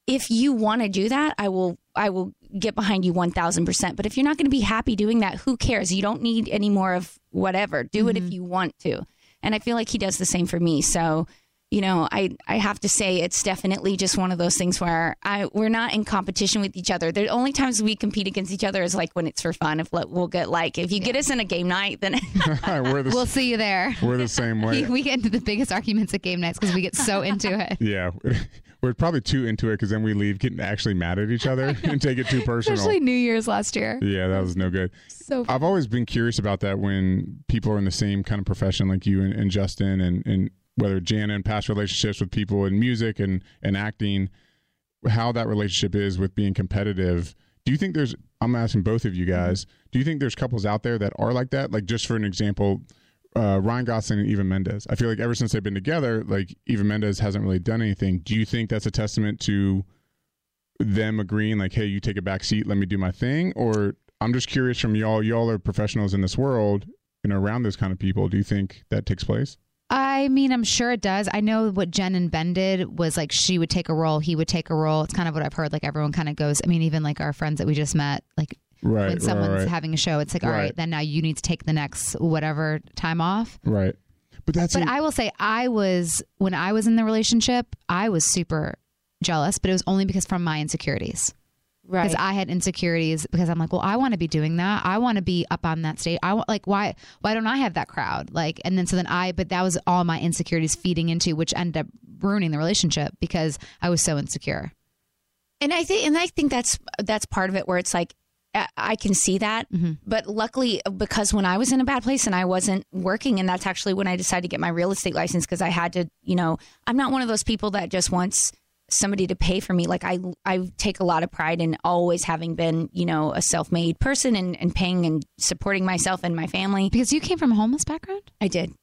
if you want to do that, I will, I will get behind you 1000%. But if you're not going to be happy doing that, who cares? You don't need any more of whatever. Do it if mm-hmm. you want to. And I feel like he does the same for me. So, you know, I I have to say it's definitely just one of those things where I we're not in competition with each other. The only times we compete against each other is like when it's for fun. If we'll get like if you get us in a game night, then the We'll see you there. we're the same way we get into the biggest arguments at game nights because we get so into it. yeah we're probably too into it because then we leave getting actually mad at each other and take it too personal Especially New Year's last year. yeah that was no good So I've always been curious about that when people are in the same kind of profession like you and, and Justin and, and whether Jana and past relationships with people in music and, and acting, how that relationship is with being competitive. Do you think there's, I'm asking both of you guys, do you think there's couples out there that are like that? Like just for an example, uh, Ryan Gosling and Eva Mendes. I feel like ever since they've been together, like Eva Mendes hasn't really done anything. Do you think that's a testament to them agreeing like, hey, you take a back seat, let me do my thing? Or I'm just curious from y'all, y'all are professionals in this world, you know, around those kind of people. Do you think that takes place? I mean, I'm sure it does. I know what Jen and Ben did was like she would take a role, he would take a role. It's kind of what I've heard. Like everyone kind of goes. I mean, even like our friends that we just met, like Right. when someone's right, right, having a show, it's like, all right, Right. then now you need to take the next whatever time off. right. But that's But I will say, I was when I was in the relationship, I was super jealous, but it was only because from my insecurities. Right. because I had insecurities because I'm like, well, I want to be doing that. I want to be up on that stage. I want like why why don't I have that crowd? Like and then so then I but that was all my insecurities feeding into which ended up ruining the relationship because I was so insecure. and I think and I think that's that's part of it where it's like I- I can see that, mm-hmm. but luckily because when I was in a bad place and I wasn't working, and that's actually when I decided to get my real estate license because I had to, you know, I'm not one of those people that just wants somebody to pay for me. Like I, I take a lot of pride in always having been, you know, a self-made person and, and paying and supporting myself and my family. Because you came from a homeless background? I did.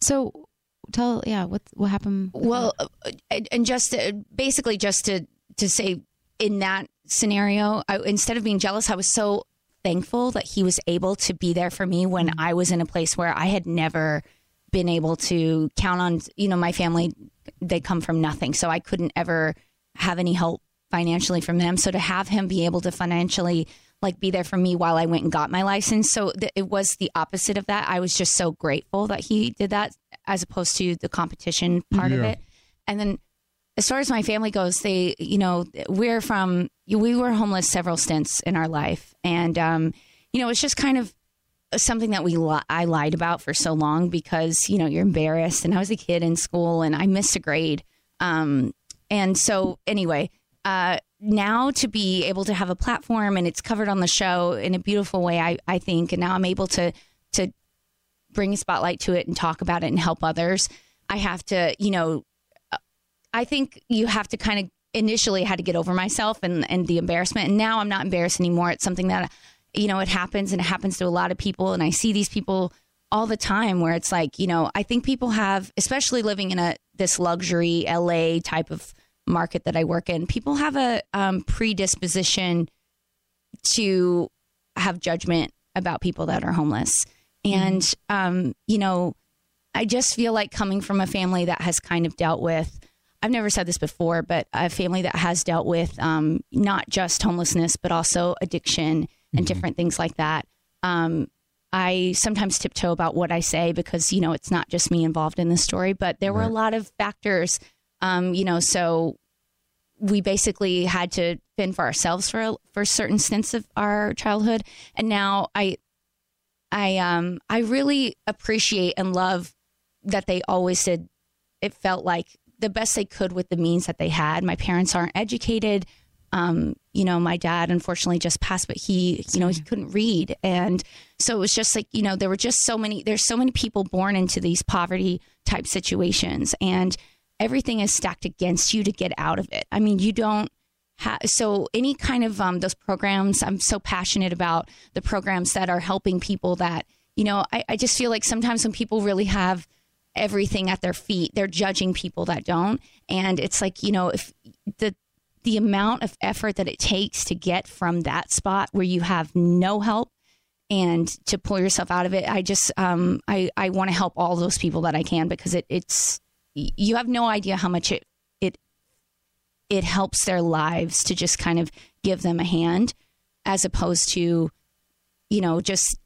So tell yeah, what what happened? Well, uh, and and just to, basically just to to say in that scenario, I, instead of being jealous, I was so thankful that he was able to be there for me when I was in a place where I had never been able to count on. You know, my family they come from nothing, so I couldn't ever have any help financially from them. So to have him be able to financially like be there for me while I went and got my license, so th- it was the opposite of that. I was just so grateful that he did that, as opposed to the competition part of it. And then as far as my family goes, they, you know, we're from, we were homeless several stints in our life. And, um, you know, it's just kind of something that we, li- I lied about for so long because, you know, you're embarrassed. And I was a kid in school and I missed a grade. Um, and so anyway, uh, now to be able to have a platform and it's covered on the show in a beautiful way, I, I think, and now I'm able to, to bring a spotlight to it and talk about it and help others. I have to, you know, I think you have to kind of initially had to get over myself and, and the embarrassment. And now I'm not embarrassed anymore. It's something that, you know, it happens and it happens to a lot of people. And I see these people all the time where it's like, you know, I think people have, especially living in a, this luxury LA type of market that I work in, people have a um, predisposition to have judgment about people that are homeless. And, um, you know, I just feel like coming from a family that has kind of dealt with I've never said this before, but a family that has dealt with um, not just homelessness, but also addiction and different things like that. Um, I sometimes tiptoe about what I say because, you know, it's not just me involved in this story, but there were a lot of factors, um, you know, so we basically had to fend for ourselves for a, for certain stints of our childhood. And now I, I, um, I really appreciate and love that they always did. It felt like the best they could with the means that they had. My parents aren't educated. Um, you know, my dad unfortunately just passed, but he, you know, he couldn't read. And so it was just like, you know, there were just so many, there's so many people born into these poverty type situations and everything is stacked against you to get out of it. I mean, you don't have, so any kind of, um, those programs, I'm so passionate about the programs that are helping people that, you know, I, I just feel like sometimes when people really have, everything at their feet. They're judging people that don't. And it's like, you know, if the the amount of effort that it takes to get from that spot where you have no help and to pull yourself out of it, I just um I, I want to help all those people that I can because it it's you have no idea how much it it it helps their lives to just kind of give them a hand as opposed to, you know, just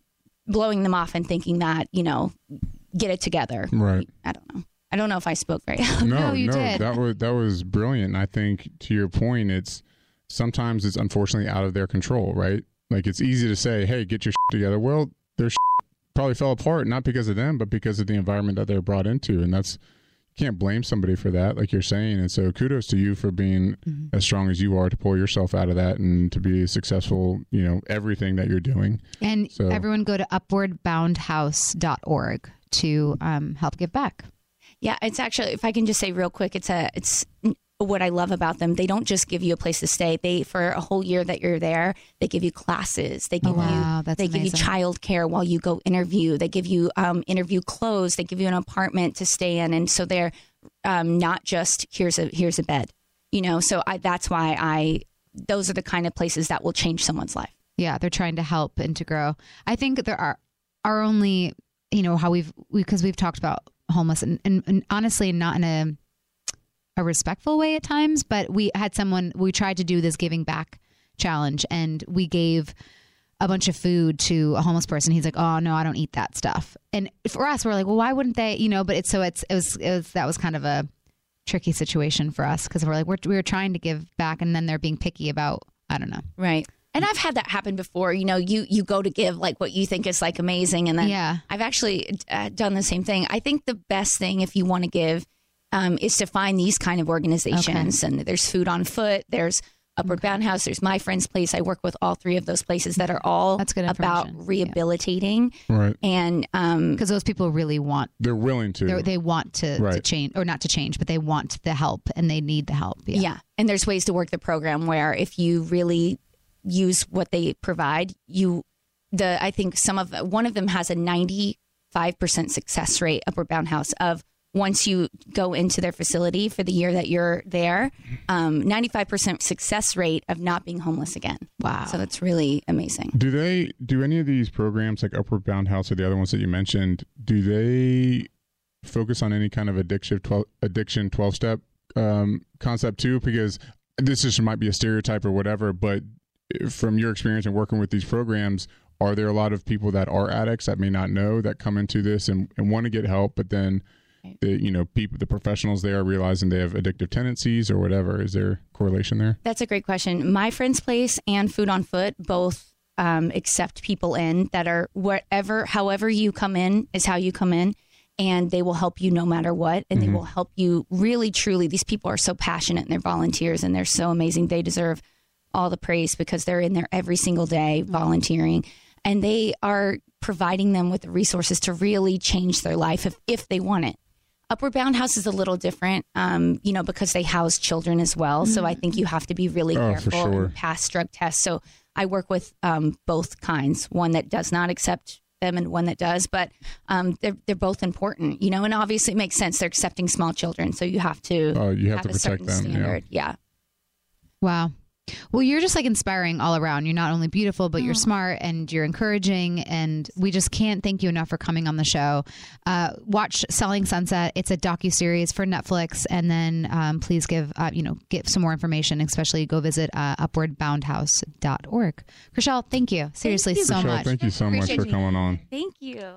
blowing them off and thinking that, you know, get it together. Right. I don't know. I don't know if I spoke very No, you no, did. that was that was brilliant. And I think to your point, it's sometimes it's unfortunately out of their control, right? Like it's easy to say, "Hey, get your shit together." Well, their shit probably fell apart not because of them, but because of the environment that they're brought into, and that's you can't blame somebody for that, like you're saying. And so, kudos to you for being as strong as you are to pull yourself out of that and to be successful. You know, everything that you're doing. And So- everyone go to upwardboundhouse.org to um, help give back. Yeah, it's actually if I can just say real quick, it's a it's what I love about them. They don't just give you a place to stay. They for a whole year that you're there, they give you classes. They give Oh, wow, you that's they give you amazing. child care while you go interview. They give you um, interview clothes. They give you an apartment to stay in, and so they're um, not just here's a here's a bed. You know, so I that's why I those are the kind of places that will change someone's life. Yeah, they're trying to help and to grow. I think there are are only you know how we've because we, have talked about homeless and, and, and honestly not in a a respectful way at times, but we had someone we tried to do this giving back challenge and we gave a bunch of food to a homeless person. He's like, "Oh no, I don't eat that stuff." And for us, we're like, "Well, why wouldn't they?" You know, but it's so it's it was it was that was kind of a tricky situation for us because we're like we're we were trying to give back and then they're being picky about I don't know. Right. And I've had that happen before. You know, you you go to give like what you think is like amazing, and then Yeah. I've actually uh, done the same thing. I think the best thing if you want to give um, is to find these kind of organizations. And there's Food on Foot. There's Upward Bound House. There's My Friend's Place. I work with all three of those places that are all That's good about information. Yeah. rehabilitating Right. and um, because those people really want They're willing to. they're- they want to, to change or not to change but they want the help and they need the help yeah, Yeah. And there's ways to work the program where if you really use what they provide, you the I think some of one of them has a 95% success rate upward bound house of once you go into their facility for the year that you're there, um, 95% success rate of not being homeless again. Wow. So that's really amazing. Do they do any of these programs like Upward Bound House or the other ones that you mentioned? Do they focus on any kind of addiction twelve addiction twelve step um, concept too? Because this just might be a stereotype or whatever, but from your experience and working with these programs, are there a lot of people that are addicts that may not know that come into this and, and want to get help, but then the you know people the professionals there are realizing they have addictive tendencies or whatever? Is there correlation there? That's a great question. My Friend's Place and Food on Foot both um, accept people in that are whatever, however you come in is how you come in, and they will help you no matter what, and they will help you really, truly. These people are so passionate and they're volunteers and they're so amazing. They deserve all the praise because they're in there every single day volunteering, and they are providing them with the resources to really change their life if, if they want it. Upward Bound House is a little different, um, you know, because they house children as well. So I think you have to be really Oh, careful sure. and pass drug tests. So I work with um, both kinds, one that does not accept them and one that does, but um, they're they're both important, you know. And obviously, it makes sense. They're accepting small children, so you have to Oh, you have to a protect certain them, yeah. standard. Yeah. wow Well, you're just like inspiring all around. You're not only beautiful, but you're smart and you're encouraging. And we just can't thank you enough for coming on the show. Uh, watch Selling Sunset. It's a docu series for Netflix, and then um, please give uh, you know get some more information. Especially go visit uh, upwardboundhouse.org. Chrishell, thank you seriously you. so Michelle, much. thank you so much Appreciate for you. coming on. Thank you.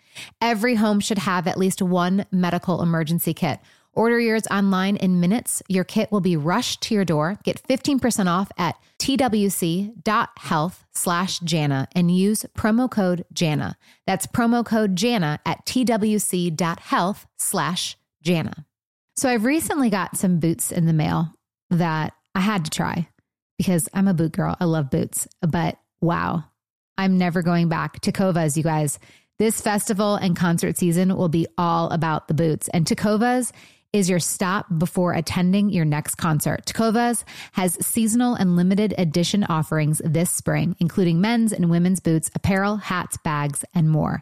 Every home should have at least one medical emergency kit. Order yours online in minutes. Your kit will be rushed to your door. Get 15% off at twc.health slash Jana and use promo code Jana. That's promo code Jana at twc.health slash Jana. So I've recently got some boots in the mail that I had to try because I'm a boot girl. I love boots, but wow, I'm never going back Tecovas, you guys. This festival and concert season will be all about the boots. And Tecovas is your stop before attending your next concert. Tecovas has seasonal and limited edition offerings this spring, including men's and women's boots, apparel, hats, bags, and more.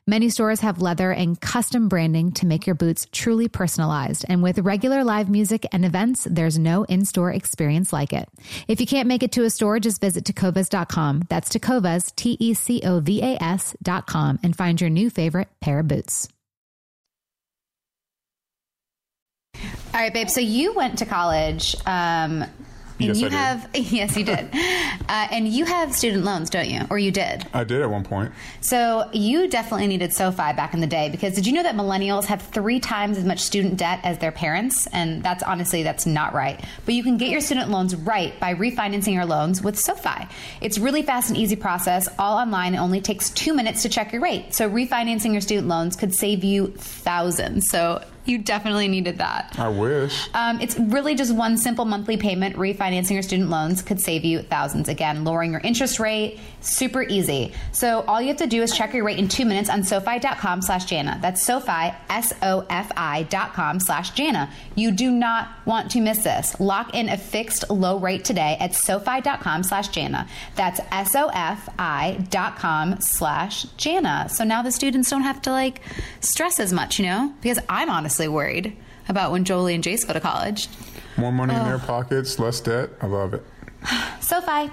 Many stores have leather and custom branding to make your boots truly personalized. And with regular live music and events, there's no in store experience like it. If you can't make it to a store, just visit tecovas.com. That's tacovas, T E C O V A S.com, and find your new favorite pair of boots. All right, babe. So you went to college. Um, Yes, you I did. have yes, you did, uh, and you have student loans, don't you? Or you did. I did at one point. So you definitely needed SoFi back in the day because did you know that millennials have three times as much student debt as their parents? And that's honestly that's not right. But you can get your student loans right by refinancing your loans with SoFi. It's really fast and easy process, all online. It only takes two minutes to check your rate. So refinancing your student loans could save you thousands. So you definitely needed that. I wish. Um, it's really just one simple monthly payment. Refinancing your student loans could save you thousands. Again, lowering your interest rate, super easy. So all you have to do is check your rate in two minutes on SoFi.com slash Jana. That's SoFi, S-O-F-I dot com slash Jana. You do not want to miss this. Lock in a fixed low rate today at SoFi.com slash Jana. That's S-O-F-I dot com slash Jana. So now the students don't have to like stress as much, you know? Because I'm honestly worried about when Jolie and Jace go to college. More money in their pockets, less debt. I love it. SoFi.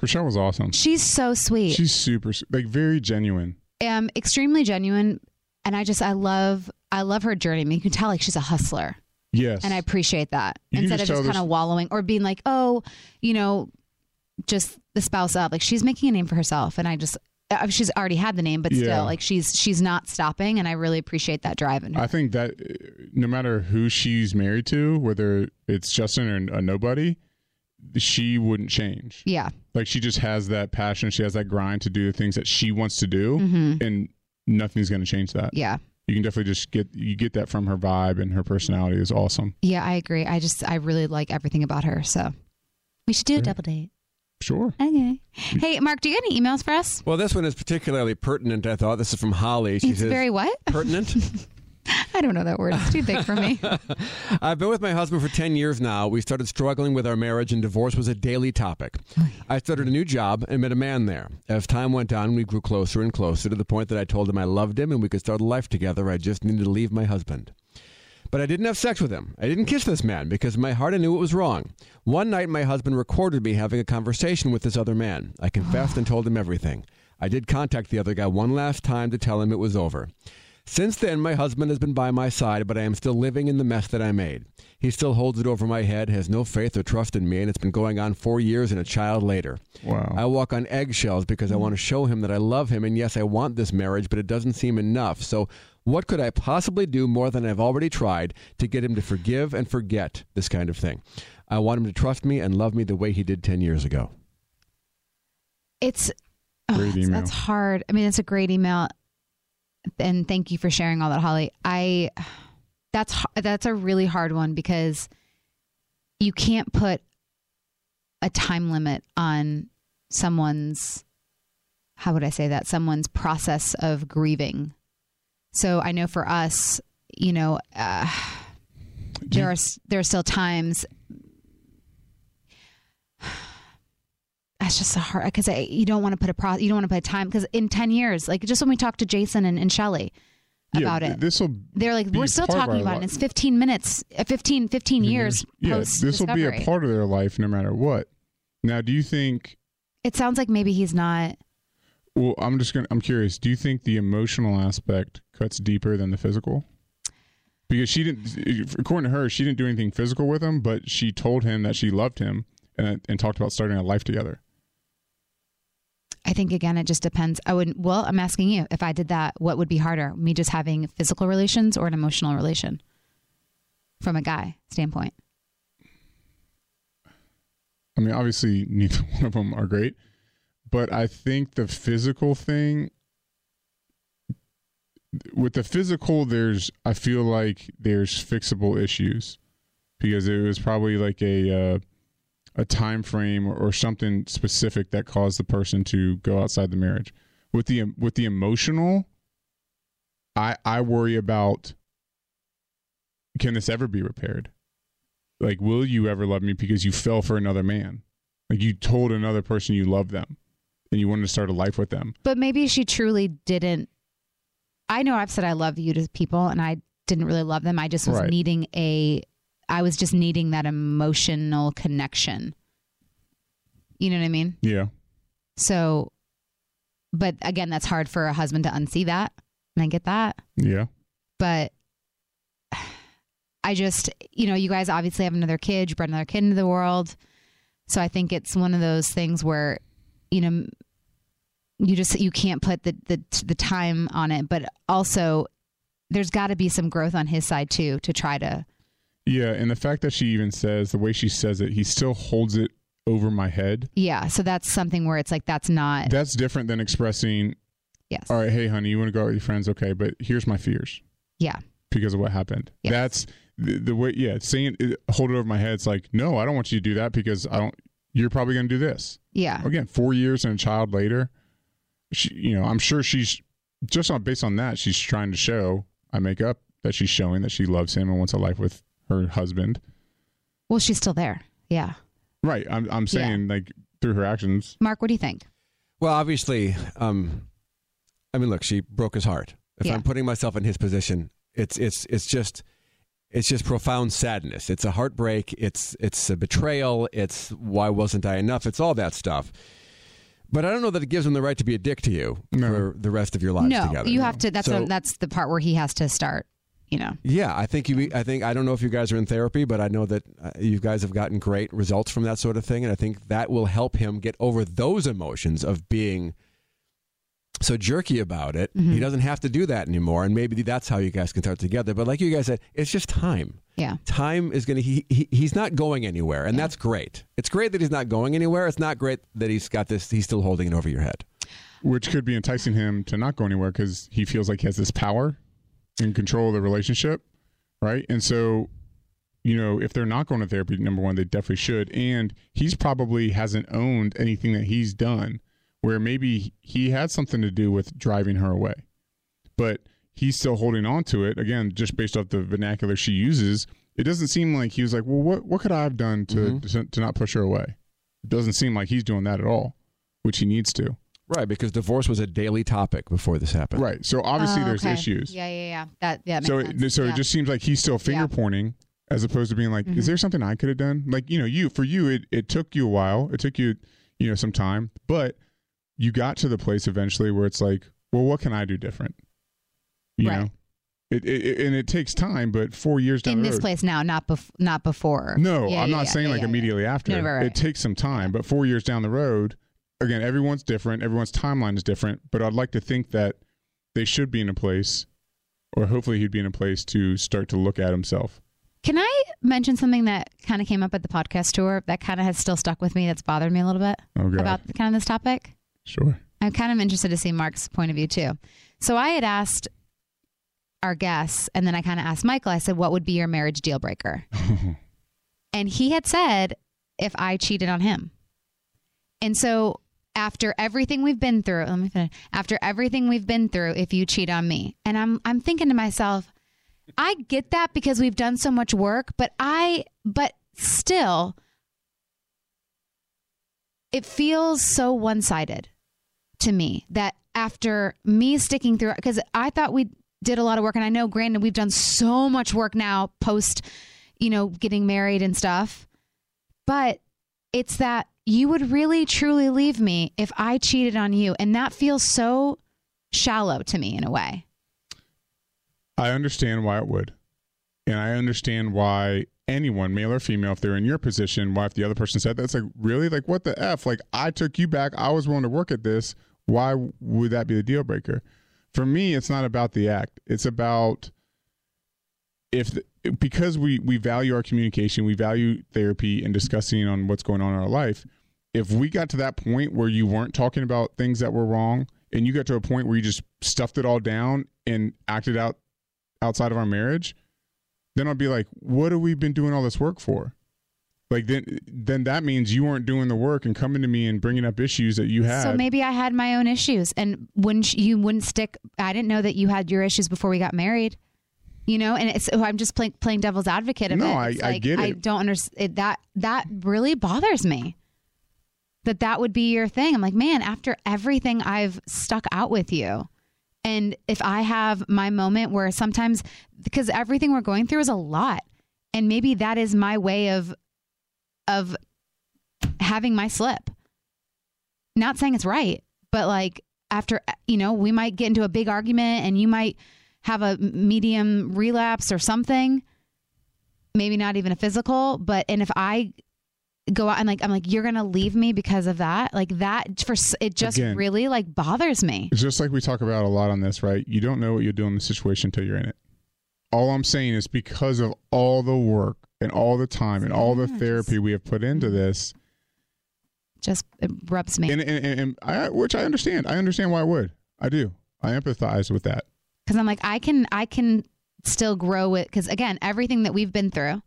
Chrishell was awesome. She's so sweet. She's super, like, very genuine. um, extremely genuine, and I just I love I love her journey. I mean, you can tell like she's a hustler, Yes. and I appreciate that You can instead of just just kind of wallowing or being like, oh, you know, just the spouse up. Like she's making a name for herself, and I just she's already had the name, but Yeah. still, like she's she's not stopping, and I really appreciate that drive in her. I think that uh, no matter who she's married to, whether it's Justin or a nobody, she wouldn't change. yeah, Like she just has that passion, she has that grind to do the things that she wants to do, Mhm. and nothing's going to change that. yeah, You can definitely just get you get that from her vibe and her personality is awesome. yeah. I agree. I just I really like everything about her. So we should do a double date. Sure. Okay. Hey, Mark, do you have any emails for us? Well, this one is particularly pertinent. I thought this is from Holly. She It's says, very what? pertinent. I don't know that word. It's too big for me. I've been with my husband for 10 years now. We started struggling with our marriage, and divorce was a daily topic. I started a new job and met a man there. As time went on, we grew closer and closer to the point that I told him I loved him and we could start a life together. I just needed to leave my husband. But I didn't have sex with him. I didn't kiss this man because in my heart I knew it was wrong. One night, my husband recorded me having a conversation with this other man. I confessed and told him everything. I did contact the other guy one last time to tell him it was over. Since then, my husband has been by my side, but I am still living in the mess that I made. He still holds it over my head, has no faith or trust in me, and it's been going on four years and a child later. Wow. I walk on eggshells because I want to show him that I love him, and yes, I want this marriage, but it doesn't seem enough. So, what could I possibly do more than I've already tried to get him to forgive and forget this kind of thing? I want him to trust me and love me the way he did 10 years ago. It's oh, Great that's- email. That's hard. I mean, it's a great email, and thank you for sharing all that, Holly. I that's that's a really hard one because you can't put a time limit on someone's how would I say that someone's process of grieving. So I know for us, you know, uh, there are there are still times That's just so hard because you don't want to put a pro you don't want to put a time because in 10 years like just when we talked to jason and, and shelly about it This will they're like we're still talking about it it's 15 minutes uh, 15 15 years yeah, post this will be a part of their life no matter what. Now, do you think it sounds like maybe he's not well, I'm just going to I'm curious, do you think the emotional aspect cuts deeper than the physical? Because she didn't according to her, she didn't do anything physical with him, but she told him that she loved him and and talked about starting a life together. i think again it just depends i would well i'm asking you if i did that what would be harder me just having physical relations or an emotional relation from a guy standpoint I mean, obviously, neither one of them are great, but I think the physical thing, with the physical, there's, I feel like there's fixable issues because it was probably like a, uh, a time frame or, something specific that caused the person to go outside the marriage. With the with the emotional, I I worry about can this ever be repaired? like will you ever love me because you fell for another man like you told another person you love them and you wanted to start a life with them But maybe she truly didn't. I know I've said I love you to people, and I didn't really love them. I just was Right. needing a. I was just needing that emotional connection. You know what I mean? yeah So, but again, that's hard for a husband to unsee that, and I get that. yeah But I just, you know, you guys obviously have another kid, you brought another kid into the world. So I think it's one of those things where, you know, you just you can't put the the the time on it, but also there's got to be some growth on his side too to try to Yeah, and the fact that she even says the way she says it, he still holds it over my head. yeah so that's something where it's like that's not That's different than expressing, yes all right, hey, honey, you want to go out with your friends? Okay, but here's my fears yeah because of what happened. Yes. That's the, the way, yeah, saying it, hold it over my head. It's like, no, I don't want you to do that because I don't, you're probably going to do this. yeah Again, four years and a child later, she, you know, I'm sure she's just on based on that, she's trying to show, I make up that she's showing that she loves him and wants a life with her husband. well she's still there yeah Right. I'm, I'm saying like through her actions. mark what do you think Well, obviously, um, I mean, look, she broke his heart. If Yeah. I'm putting myself in his position, it's it's it's just it's just profound sadness. It's a heartbreak. It's it's a betrayal. It's why wasn't I enough? It's all that stuff. But I don't know that it gives him the right to be a dick to you No. for the rest of your lives no together. you have to that's So- what, that's the part where he has to start you know Yeah, I think you. I think I don't know if you guys are in therapy, but I know that uh, you guys have gotten great results from that sort of thing, and I think that will help him get over those emotions of being so jerky about it. Mm-hmm. He doesn't have to do that anymore, and maybe that's how you guys can start together. But like you guys said, it's just time. yeah Time is going to. He, he he's not going anywhere, and that's great. It's great that he's not going anywhere. It's not great that he's got this. He's still holding it over your head. which could be enticing him to not go anywhere because he feels like he has this power and control of the relationship, right? And so, you know, if they're not going to therapy, number one, they definitely should. And he's probably hasn't owned anything that he's done where maybe he had something to do with driving her away, but he's still holding on to it. Again, just based off the vernacular she uses, it doesn't seem like he was like, well, what what could I have done to to, to not push her away? It doesn't seem like he's doing that at all, which he needs to. Right, because divorce was a daily topic before this happened. Right. So obviously Oh, there's okay. issues. yeah yeah yeah that yeah so makes it, so yeah. it just seems like he's still finger Yeah. pointing as opposed to being like, Mhm. is there something I could have done? Like, you know, you for you it, it took you a while. It took you, you know, some time, but you got to the place eventually where it's like, well, what can I do different? You Right. know? It, it, and it takes time, but four years down in this road. place now not bef- not before No, Yeah, I'm yeah, not yeah, saying like immediately after. No, right. It takes some time, but four years down the road, again, everyone's different. Everyone's timeline is different. But I'd like to think that they should be in a place, or hopefully he'd be in a place to start to look at himself. Can I mention something that kind of came up at the podcast tour that kind of has still stuck with me that's bothered me a little bit Oh, about kind of this topic? Sure. I'm kind of interested to see Mark's point of view too. So I had asked our guests, and then I kind of asked Michael, I said, what would be your marriage deal breaker? and he had said, if I cheated on him. And so after everything we've been through, let me finish. After everything we've been through, if you cheat on me, and I'm I'm thinking to myself, I get that because we've done so much work, but I but still it feels so one-sided to me that after me sticking through because I thought we did a lot of work and I know granted we've done so much work now post you know getting married and stuff but it's that you would really truly leave me if I cheated on you and that feels so shallow to me in a way I understand why it would. And I understand why anyone, male or female, if they're in your position, why if the other person said that's like, really? Like, what the F? Like, I took you back. I was willing to work at this. Why would that be the deal breaker? For me, it's not about the act. It's about if, the, because we, we value our communication, we value therapy and discussing on what's going on in our life. If we got to that point where you weren't talking about things that were wrong and you got to a point where you just stuffed it all down and acted out outside of our marriage, then I'll be like, what have we been doing all this work for? Like then, then that means you weren't doing the work and coming to me and bringing up issues that you had. So maybe I had my own issues, and wouldn't you wouldn't stick? I didn't know that you had your issues before we got married. You know, and it's so I'm just playing playing devil's advocate. Of No, it. I- It's I like, get I don't understand that. That really bothers me. That that would be your thing. I'm like, man, after everything I've stuck out with you, and if I have my moment where sometimes because everything we're going through is a lot, and maybe that is my way of of having my slip not saying it's right, but like after you know, we might get into a big argument and you might have a medium relapse or something. maybe not even a physical, but and if I go out and like I'm like you're gonna leave me because of that, like that for it just Again. really like bothers me. It's just like we talk about a lot on this, right? You don't know what you'll do in the situation until you're in it. All I'm saying is because of all the work and all the time and all the therapy we have put into mm-hmm. this, Just it rubs me and, and, and, and I, which I understand. I understand why I would. I do. I empathize with that. because I'm like I can I can still grow it because again everything that we've been through.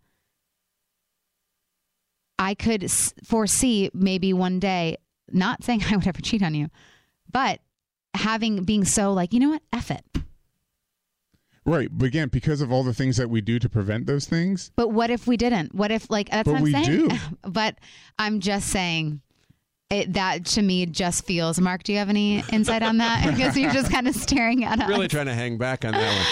I could foresee maybe one day, not saying I would ever cheat on you, but having being so like, you know what, F it. Right. But again, because of all the things that we do to prevent those things, But what if we didn't? What if like that's But what I'm we saying? do. but I'm just saying it, that to me just feels. Mark, do you have any insight on that? because you're just kind of staring at us. really trying to hang back on that one.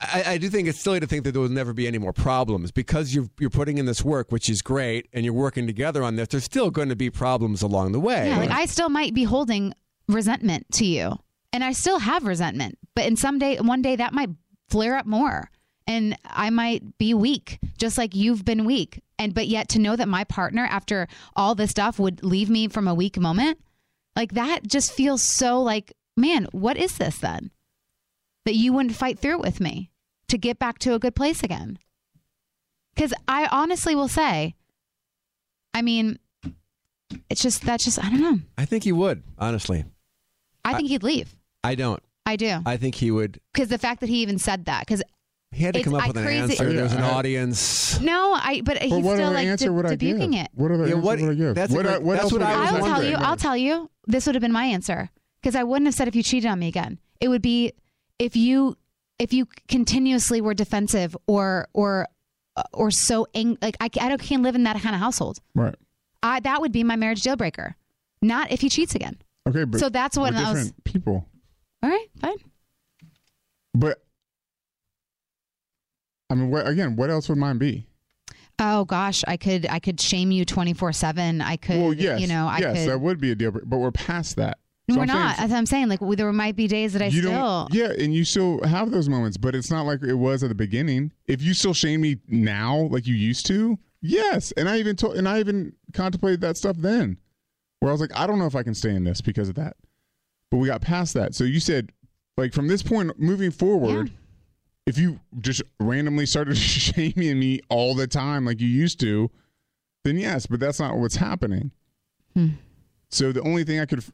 I, I do think it's silly to think that there will never be any more problems because you're you're putting in this work, which is great, and you're working together on this. There's still going to be problems along the way. Yeah, like I still might be holding resentment to you, and I still have resentment. But in some day, one day that might flare up more, and I might be weak, just like you've been weak. And but yet to know that my partner, after all this stuff, would leave me from a weak moment, like that, just feels so like, man, what is this then? That you wouldn't fight through it with me to get back to a good place again. Because I honestly will say, I mean, it's just that's just I don't know. I think he would, honestly. I think he'd leave. I don't. I do. I think he would. Because the fact that he even said that. Because He had to come up I with an crazy- answer. There was an uh-huh. audience. no, I. But he's but what still other like answer de- would I give? debuting it. What other Yeah, answer what- would I give? that's a what, I- what that's else what would I I was I'll tell you. I'll tell you. This would have been my answer. Because I wouldn't have said if you cheated on me again. It would be if you if you continuously were defensive or or uh, or so ang- like I, I don't can't live in that kind of household. Right. I that would be my marriage deal breaker. Not if he cheats again. Okay, but So that's what I was- people. All right, fine. But I mean, what again? What else would mine be? Oh gosh, I could I could shame you twenty four seven. I could well, yes, you know I yes, could. that would be a deal. But we're past that. No, So we're I'm saying- not. As I'm saying, like there might be days that I you still. yeah and you still have those moments but it's not like it was at the beginning if you still shame me now like you used to yes and i even told and i even contemplated that stuff then where i was like i don't know if i can stay in this because of that but we got past that so you said like from this point moving forward if you just randomly started shaming me all the time like you used to then yes but that's not what's happening Hmm. so the only thing i could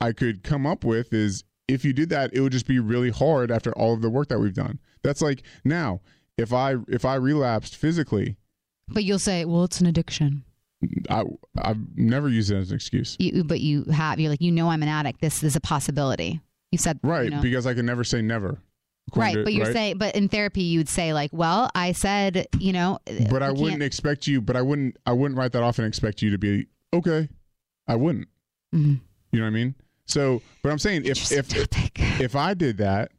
i could come up with is if you did that it would just be really hard after all of the work that we've done that's like now if i if i relapsed physically But you'll say, well, it's an addiction. i i've never used it as an excuse You, but you have. You're like, you know, I'm an addict. This is a possibility. You said right you know. because i can never say never right. to- But you're right? saying, but in therapy, you'd say like, well, I said, you know, but i wouldn't expect you but i wouldn't i wouldn't write that off and expect you to be okay i wouldn't Mhm. You know what i mean so but i'm saying if if topic. if i did that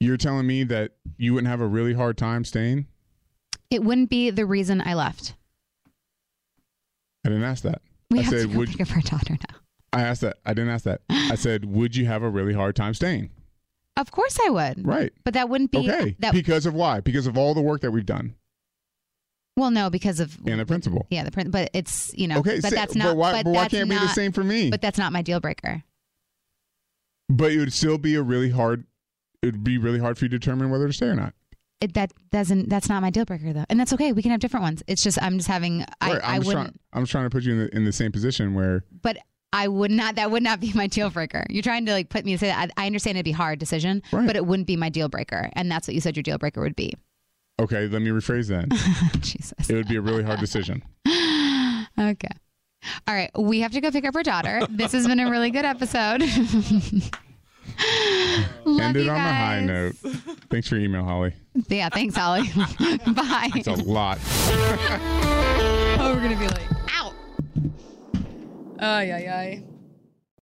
you're telling me that you wouldn't have a really hard time staying it wouldn't be the reason I left. i didn't ask that We I have to said, go would- pick up our daughter now. I asked that. I didn't ask that. I said, would you have a really hard time staying? Of course I would. Right. But that wouldn't be Okay. that. because of why? Because of all the work that we've done well, no, because of and the principal. yeah, the prin- but it's you know, Okay. but say- that's not. But why, but but why can't it be the same for me? But that's not my deal breaker. But it would still be a really hard. It would be really hard for you to determine whether to stay or not. It, that doesn't. That's not my deal breaker though, and that's okay. We can have different ones. It's just I'm just having. I, Right, I'm I just wouldn't. Trying, I'm just trying to put you in the, in the same position where. but I would not. That would not be my deal breaker. You're trying to like put me to say that. I, I understand it'd be a hard decision, Right. but it wouldn't be my deal breaker, and that's what you said your deal breaker would be. Okay, let me rephrase then. Jesus. it would be a really hard decision. Okay. All right. We have to go pick up our daughter. This has been a really good episode. Love End it you on a high note. Thanks for your email, Holly. Yeah. Thanks, Holly. Bye. It's a lot. Oh, we're gonna be like, ow. Ay, ay, ay.